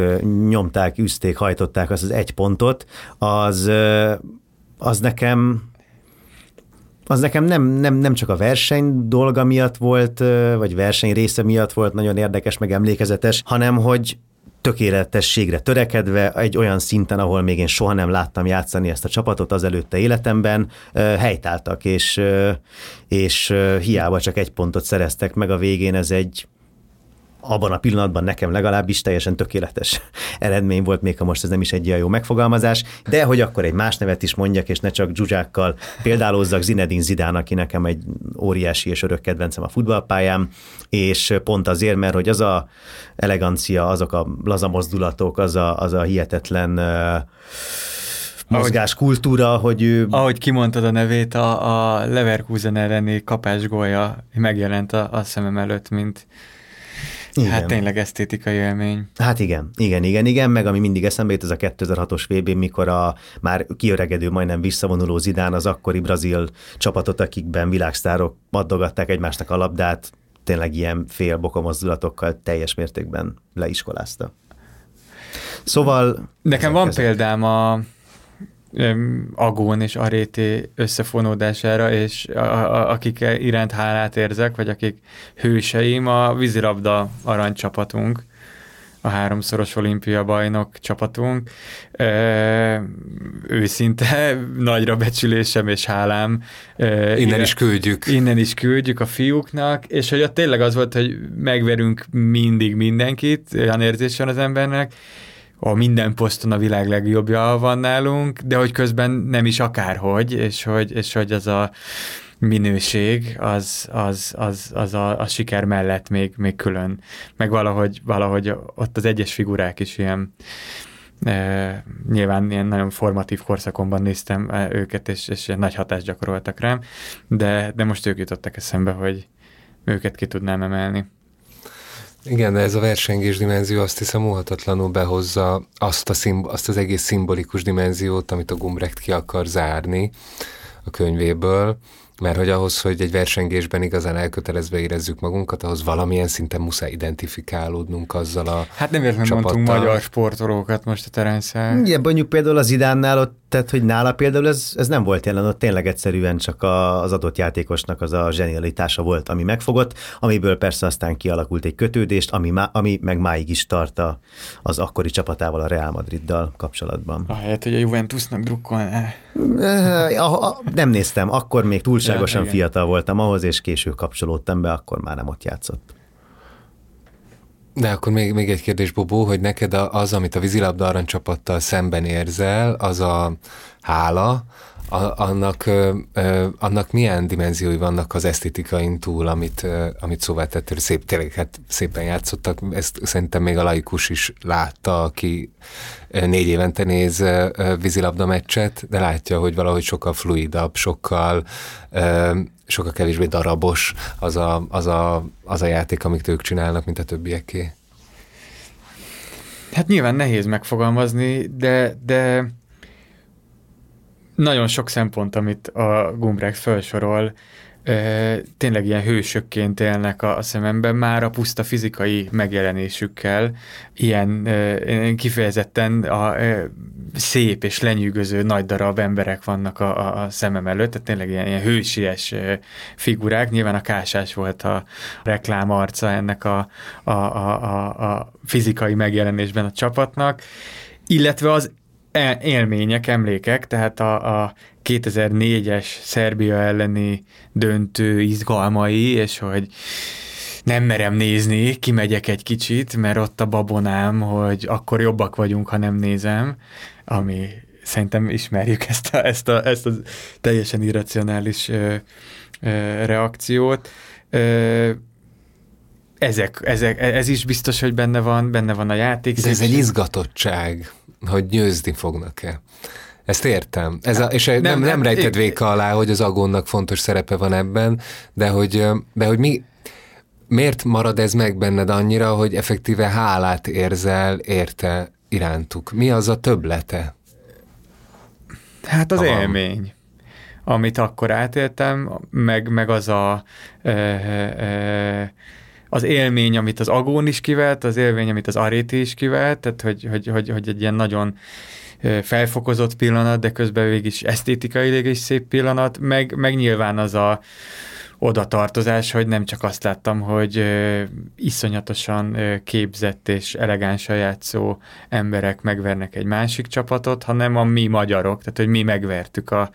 nyomták, üzték, hajtották azt az egy pontot, az, az nekem az nekem nem, nem, nem csak a verseny dolga miatt volt, vagy verseny része miatt volt nagyon érdekes, meg emlékezetes, hanem hogy tökéletességre törekedve egy olyan szinten, ahol még én soha nem láttam játszani ezt a csapatot az előtte életemben, helytáltak, és, és hiába csak egy pontot szereztek meg a végén, ez egy abban a pillanatban nekem legalábbis teljesen tökéletes *laughs* eredmény volt, még ha most ez nem is egy ilyen jó megfogalmazás, de hogy akkor egy más nevet is mondjak, és ne csak dzsuzsákkal példálózzak Zinedine Zidán, aki nekem egy óriási és örök kedvencem a futballpályán, és pont azért, mert hogy az a elegancia, azok a laza mozdulatok, az a, az a hihetetlen mozgáskultúra, hogy ő... Ahogy kimondtad a nevét, a, a Leverkusen elleni kapásgója megjelent a, a szemem előtt, mint igen. Hát tényleg esztétikai élmény. Hát igen, igen, igen, igen, meg ami mindig eszembe jut, ez a 2006-os VB, mikor a már kiöregedő, majdnem visszavonuló Zidán az akkori brazil csapatot, akikben világsztárok addogatták egymásnak a labdát, tényleg ilyen fél bokomozdulatokkal teljes mértékben leiskolázta. Szóval... Nekem van ezek. példám a Agón és Arété összefonódására, és a, a, akik iránt hálát érzek, vagy akik hőseim, a vízilabda aranycsapatunk, a háromszoros olimpia bajnok csapatunk. Ö, őszinte *laughs* nagyra becsülésem és hálám. Ö, innen is küldjük. Innen is küldjük a fiúknak, és hogy ott tényleg az volt, hogy megverünk mindig mindenkit, olyan érzés van az embernek, a minden poszton a világ legjobbja van nálunk, de hogy közben nem is akárhogy, és hogy, és hogy az a minőség az, az, az, az a, a siker mellett még, még külön. Meg valahogy, valahogy ott az egyes figurák is ilyen e, nyilván ilyen nagyon formatív korszakomban néztem őket, és, és ilyen nagy hatást gyakoroltak rám, de, de most ők jutottak eszembe, hogy őket ki tudnám emelni. Igen, de ez a versengés dimenzió azt hiszem óhatatlanul behozza azt, a szimb- azt az egész szimbolikus dimenziót, amit a Gumbrecht ki akar zárni, a könyvéből, mert hogy ahhoz, hogy egy versengésben igazán elkötelezve érezzük magunkat, ahhoz valamilyen szinten muszáj identifikálódnunk azzal a Hát nem értem mondtunk magyar sportolókat most a Terence. Igen, mondjuk például az Idánnál ott tehát, hogy nála például ez, ez nem volt jelen, ott tényleg egyszerűen csak a, az adott játékosnak az a zsenialitása volt, ami megfogott, amiből persze aztán kialakult egy kötődést, ami, má, ami meg máig is tart a, az akkori csapatával, a Real Madriddal kapcsolatban. Ahelyett, hogy a Juventusnak drukkolná. Eh, nem néztem, akkor még túlságosan ja, fiatal voltam ahhoz, és később kapcsolódtam be, akkor már nem ott játszott. De akkor még, még egy kérdés, Bobó, hogy neked az, amit a vízilabda aranycsapattal szemben érzel, az a hála, a, annak, ö, ö, annak milyen dimenziói vannak az esztétikain túl, amit, ö, amit szóval tett, szép, tényleg hát szépen játszottak, ezt szerintem még a laikus is látta, aki négy évente néz vízilabda meccset, de látja, hogy valahogy sokkal fluidabb, sokkal ö, sokkal kevésbé darabos az a, az, a, az a játék, amit ők csinálnak, mint a többieké. Hát nyilván nehéz megfogalmazni, de, de nagyon sok szempont, amit a Gumbrecht felsorol, tényleg ilyen hősökként élnek a, szememben, már a puszta fizikai megjelenésükkel, ilyen kifejezetten a, szép és lenyűgöző nagy darab emberek vannak a, a, szemem előtt, tehát tényleg ilyen, ilyen hősies figurák. Nyilván a Kásás volt a reklám arca ennek a, a, a, a, a fizikai megjelenésben a csapatnak, illetve az élmények, emlékek, tehát a, a 2004-es Szerbia elleni döntő izgalmai, és hogy nem merem nézni, kimegyek egy kicsit, mert ott a babonám, hogy akkor jobbak vagyunk, ha nem nézem, ami szerintem ismerjük ezt a, ezt a, ezt a teljesen irracionális ö, ö, reakciót. Ö, ezek, ezek, ez is biztos, hogy benne van, benne van a játék. De ez egy izgatottság, hogy győzni fognak-e. Ezt értem. Ez a, és nem, nem, nem rejted véka alá, hogy az agónnak fontos szerepe van ebben, de hogy, de hogy mi, miért marad ez meg benned annyira, hogy effektíve hálát érzel érte irántuk? Mi az a töblete? Hát az Aha. élmény, amit akkor átéltem, meg, meg az a e, e, az élmény, amit az Agón is kivett, az élmény, amit az Aréti is kivett, tehát hogy, hogy, hogy, hogy egy ilyen nagyon felfokozott pillanat, de közben végig is esztétikailag is szép pillanat, meg, meg nyilván az a oda tartozás, hogy nem csak azt láttam, hogy ö, iszonyatosan képzett és elegánsan játszó emberek megvernek egy másik csapatot, hanem a mi magyarok, tehát hogy mi megvertük a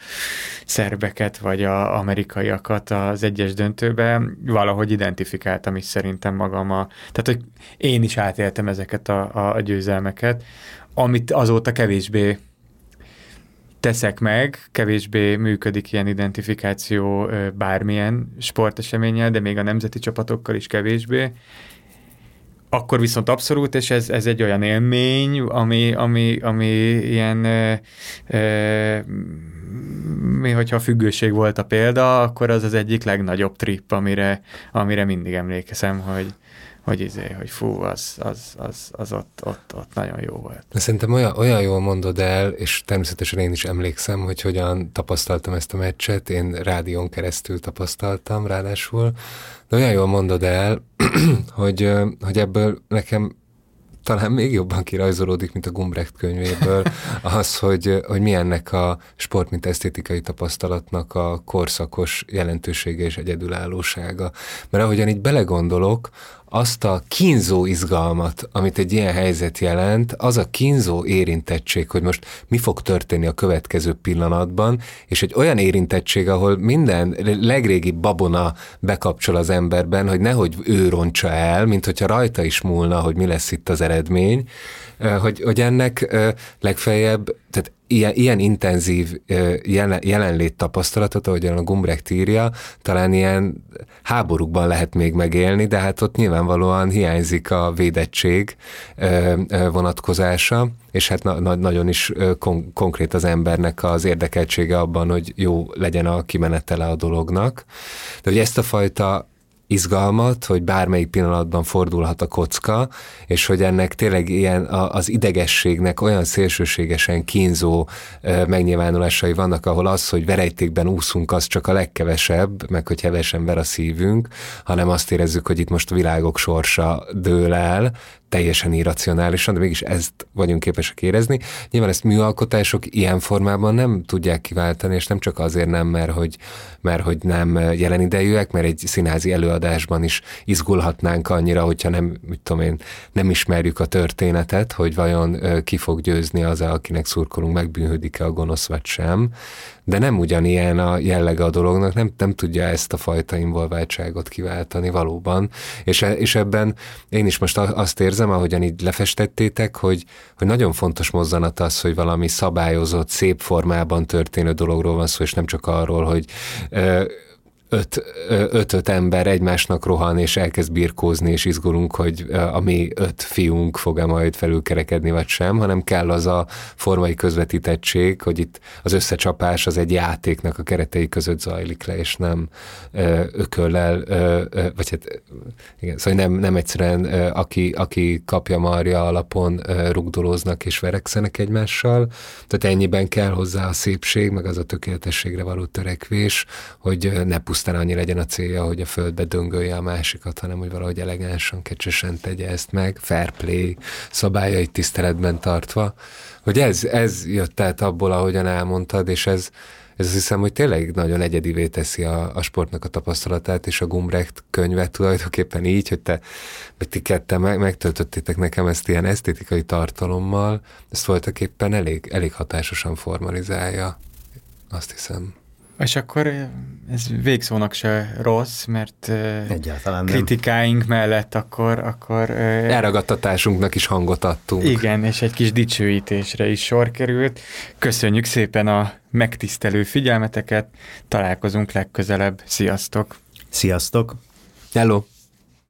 szerbeket vagy a amerikaiakat az egyes döntőben, valahogy identifikáltam is szerintem magam a, tehát hogy én is átéltem ezeket a, a győzelmeket, amit azóta kevésbé teszek meg, kevésbé működik ilyen identifikáció bármilyen sporteseménnyel, de még a nemzeti csapatokkal is kevésbé. Akkor viszont abszolút, és ez, ez egy olyan élmény, ami, ami, ami ilyen ö, ö, mi, hogyha függőség volt a példa, akkor az az egyik legnagyobb trip, amire, amire mindig emlékezem, hogy, hogy izé, hogy fú, az, az, az, az ott, ott, ott nagyon jó volt. De szerintem olyan, olyan jól mondod el, és természetesen én is emlékszem, hogy hogyan tapasztaltam ezt a meccset, én rádión keresztül tapasztaltam ráadásul, de olyan jól mondod el, *clears throat* hogy, hogy ebből nekem talán még jobban kirajzolódik, mint a Gumbrecht könyvéből, *laughs* az, hogy, hogy milyennek a sport, mint esztétikai tapasztalatnak a korszakos jelentősége és egyedülállósága. Mert ahogyan így belegondolok, azt a kínzó izgalmat, amit egy ilyen helyzet jelent, az a kínzó érintettség, hogy most mi fog történni a következő pillanatban, és egy olyan érintettség, ahol minden legrégi babona bekapcsol az emberben, hogy nehogy ő roncsa el, mint hogyha rajta is múlna, hogy mi lesz itt az eredmény, hogy, hogy ennek legfeljebb, tehát ilyen, ilyen intenzív jelen, jelenlét tapasztalatot, ahogyan a Gumbrecht írja, talán ilyen háborúkban lehet még megélni, de hát ott nyilvánvalóan hiányzik a védettség vonatkozása, és hát na, na, nagyon is kon- konkrét az embernek az érdekeltsége abban, hogy jó legyen a kimenetele a dolognak. De hogy ezt a fajta izgalmat, hogy bármelyik pillanatban fordulhat a kocka, és hogy ennek tényleg ilyen az idegességnek olyan szélsőségesen kínzó megnyilvánulásai vannak, ahol az, hogy verejtékben úszunk, az csak a legkevesebb, meg hogy hevesen ver a szívünk, hanem azt érezzük, hogy itt most a világok sorsa dől el, teljesen irracionálisan, de mégis ezt vagyunk képesek érezni. Nyilván ezt műalkotások ilyen formában nem tudják kiváltani, és nem csak azért nem, mert hogy, mert hogy nem jelen idejűek, mert egy színházi előadásban is izgulhatnánk annyira, hogyha nem, mit tudom én, nem ismerjük a történetet, hogy vajon ki fog győzni az, akinek szurkolunk, megbűnhődik-e a gonosz vagy sem de nem ugyanilyen a jellege a dolognak, nem, nem tudja ezt a fajta involváltságot kiváltani valóban, és, e, és ebben én is most azt érzem, ahogyan így lefestettétek, hogy, hogy nagyon fontos mozzanat az, hogy valami szabályozott, szép formában történő dologról van szó, és nem csak arról, hogy öt, öt-öt ember egymásnak rohan, és elkezd birkózni, és izgulunk, hogy a mi öt fiunk fog-e majd felülkerekedni, vagy sem, hanem kell az a formai közvetítettség, hogy itt az összecsapás az egy játéknak a keretei között zajlik le, és nem ököllel, vagy hát igen, szóval nem, nem egyszerűen aki, aki kapja marja alapon rugdolóznak és verekszenek egymással, tehát ennyiben kell hozzá a szépség, meg az a tökéletességre való törekvés, hogy ne pusztán annyi legyen a célja, hogy a földbe döngölje a másikat, hanem hogy valahogy elegánsan, kecsesen tegye ezt meg, fair play szabályait tiszteletben tartva. Hogy ez, ez jött át abból, ahogyan elmondtad, és ez, ez azt hiszem, hogy tényleg nagyon egyedivé teszi a, a sportnak a tapasztalatát, és a Gumbrecht könyvet tulajdonképpen így, hogy te, hogy ti ketten meg, megtöltöttétek nekem ezt ilyen esztétikai tartalommal, ezt voltak éppen elég, elég hatásosan formalizálja, azt hiszem. És akkor ez végszónak se rossz, mert Egyáltalán kritikáink nem. mellett akkor... akkor Elragadtatásunknak is hangot adtunk. Igen, és egy kis dicsőítésre is sor került. Köszönjük szépen a megtisztelő figyelmeteket, találkozunk legközelebb. Sziasztok! Sziasztok! Hello!